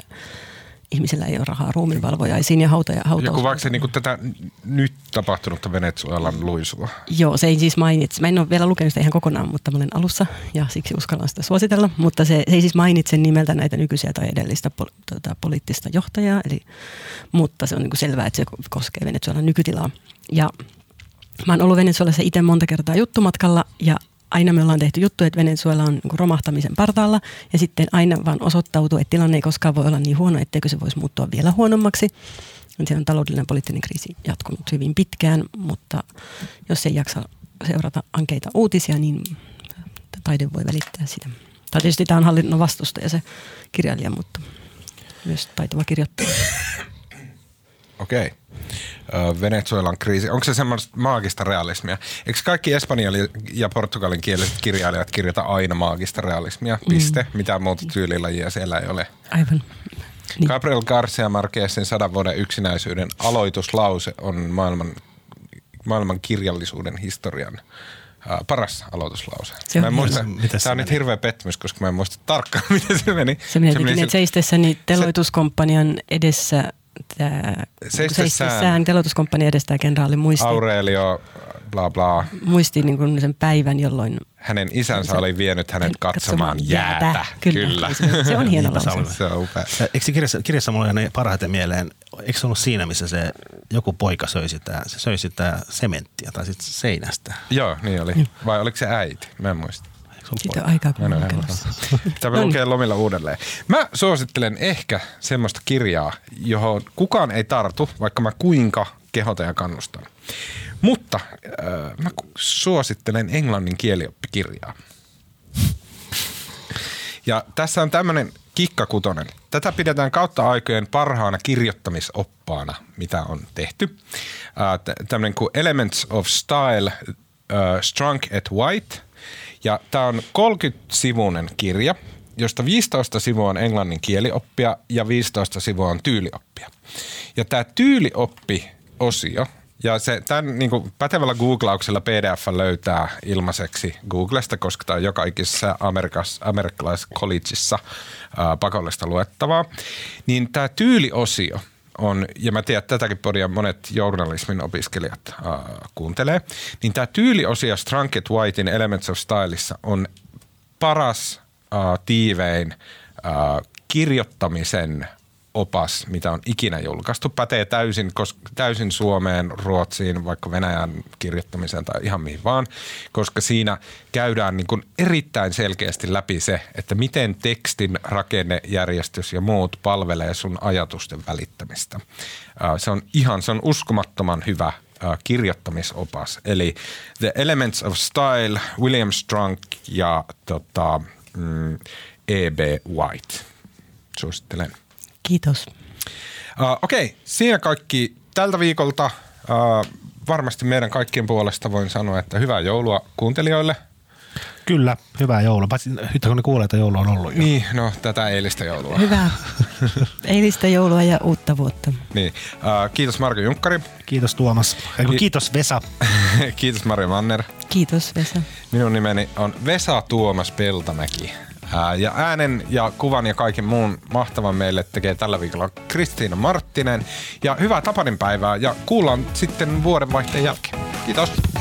ihmisellä ei ole rahaa ruumiinvalvojaisiin ja hauta ja hautaus. Ja kuvaako se niinku tätä n- nyt tapahtunutta Venezuelan luisua? Joo, se ei siis mainitse. Mä en ole vielä lukenut sitä ihan kokonaan, mutta mä olen alussa ja siksi uskallan sitä suositella. Mutta se, se ei siis mainitse nimeltä näitä nykyisiä tai edellistä pol, tota, poliittista johtajaa, eli, mutta se on niin kuin selvää, että se koskee Venezuelan nykytilaa. Ja mä oon ollut Venezuelassa itse monta kertaa juttumatkalla ja aina me ollaan tehty juttu, että Venezuela on niin romahtamisen partaalla ja sitten aina vaan osoittautuu, että tilanne ei koskaan voi olla niin huono, etteikö se voisi muuttua vielä huonommaksi. Siellä on taloudellinen ja poliittinen kriisi jatkunut hyvin pitkään, mutta jos ei jaksa seurata ankeita uutisia, niin taide voi välittää sitä. Tai tietysti tämä on hallinnon vastustaja se kirjailija, mutta myös taitava kirjoittaja. Okei. Ö, Venezuelan kriisi. Onko se semmoista maagista realismia? Eikö kaikki espanjan ja portugalin kieliset kirjailijat kirjoita aina maagista realismia? Piste. Mm. Mitään muuta tyylilajia siellä ei ole. Aivan. Niin. Gabriel Garcia Marquezin sadan vuoden yksinäisyyden aloituslause on maailman, maailman kirjallisuuden historian äh, paras aloituslause. Se on mä en muista, tämä on nyt meni? hirveä pettymys, koska mä en muista tarkkaan, miten se meni. Se menee jotenkin, meni että seistessäni teloituskomppanian edessä tämä Seistessään. seistessään teloituskompanian edestä tämä kenraali muisti, Aurelio, bla bla. muisti niin kuin sen päivän, jolloin Hänen isänsä oli vienyt hänet katsomaan jäätä. Kyllä. Se- se on hieno lause. Se on upea. Ja Eikö se kirjassa, kirjassa mulla ne parhaiten mieleen, eikö se ollut siinä, missä se joku poika söi sitä, se söi sitä sementtiä tai sitten seinästä? Joo, niin oli. Vai oliko se äiti? Mä en muista. Siitä on aikaa, kun Mä en mä ole olen ihan lukenut varma. sitä. Pitää No niin. lukea lomilla uudelleen. Mä suosittelen ehkä semmoista kirjaa, johon kukaan ei tartu, vaikka mä kuinka kehotan ja kannustan. Mutta äh, mä suosittelen englannin kielioppikirjaa. Ja tässä on tämmöinen kikkakutonen. Tätä pidetään kautta aikojen parhaana kirjoittamisoppaana, mitä on tehty. Äh, tä- tämmöinen kuin Elements of Style, äh, Strunk at White. Ja tämä on 30-sivuinen kirja, josta 15 sivua on englannin kielioppia ja 15 sivua on tyylioppia. Ja tämä tyylioppi-osio, ja se, tämän niin kuin pätevällä googlauksella PDF löytää ilmaiseksi Googlesta, koska tämä on joka ikisessä amerikkalaisessa collegeissa pakollista luettavaa. Niin tämä tyyliosio on, ja mä tiedän, että tätäkin podia monet journalismin opiskelijat äh, kuuntelee, niin tämä tyyliosio Strunket Whitein Elements of Styleissa on paras, äh, tiivein äh, kirjoittamisen opas, mitä on ikinä julkaistu. Pätee täysin, täysin Suomeen, Ruotsiin, vaikka Venäjän kirjoittamiseen tai ihan mihin vaan, koska siinä käydään niin kuin erittäin selkeästi läpi se, että miten tekstin rakennejärjestys ja muut palvelee sun ajatusten välittämistä. Se on ihan, se on uskomattoman hyvä kirjoittamisopas. Eli The Elements of Style, William Strunk ja tota, mm, E.B. White. Suosittelen. Kiitos. Uh, Okei, okay. siinä kaikki tältä viikolta. Uh, varmasti meidän kaikkien puolesta voin sanoa, että hyvää joulua kuuntelijoille. Kyllä, hyvää joulua. Paitsi nyt kun ne kuulee, että joulu on ollut jo. Niin, no tätä eilistä joulua. Hyvää eilistä joulua ja uutta vuotta. Niin. Uh, kiitos Marko Junkkari. Kiitos Tuomas. Eiku, kiitos Vesa. kiitos Maria Manner. Kiitos Vesa. Minun nimeni on Vesa Tuomas Peltamäki. Ja äänen ja kuvan ja kaiken muun mahtavan meille tekee tällä viikolla Kristiina Marttinen. Ja hyvää Tapanin päivää ja kuullaan sitten vuodenvaihteen jälkeen. Kiitos.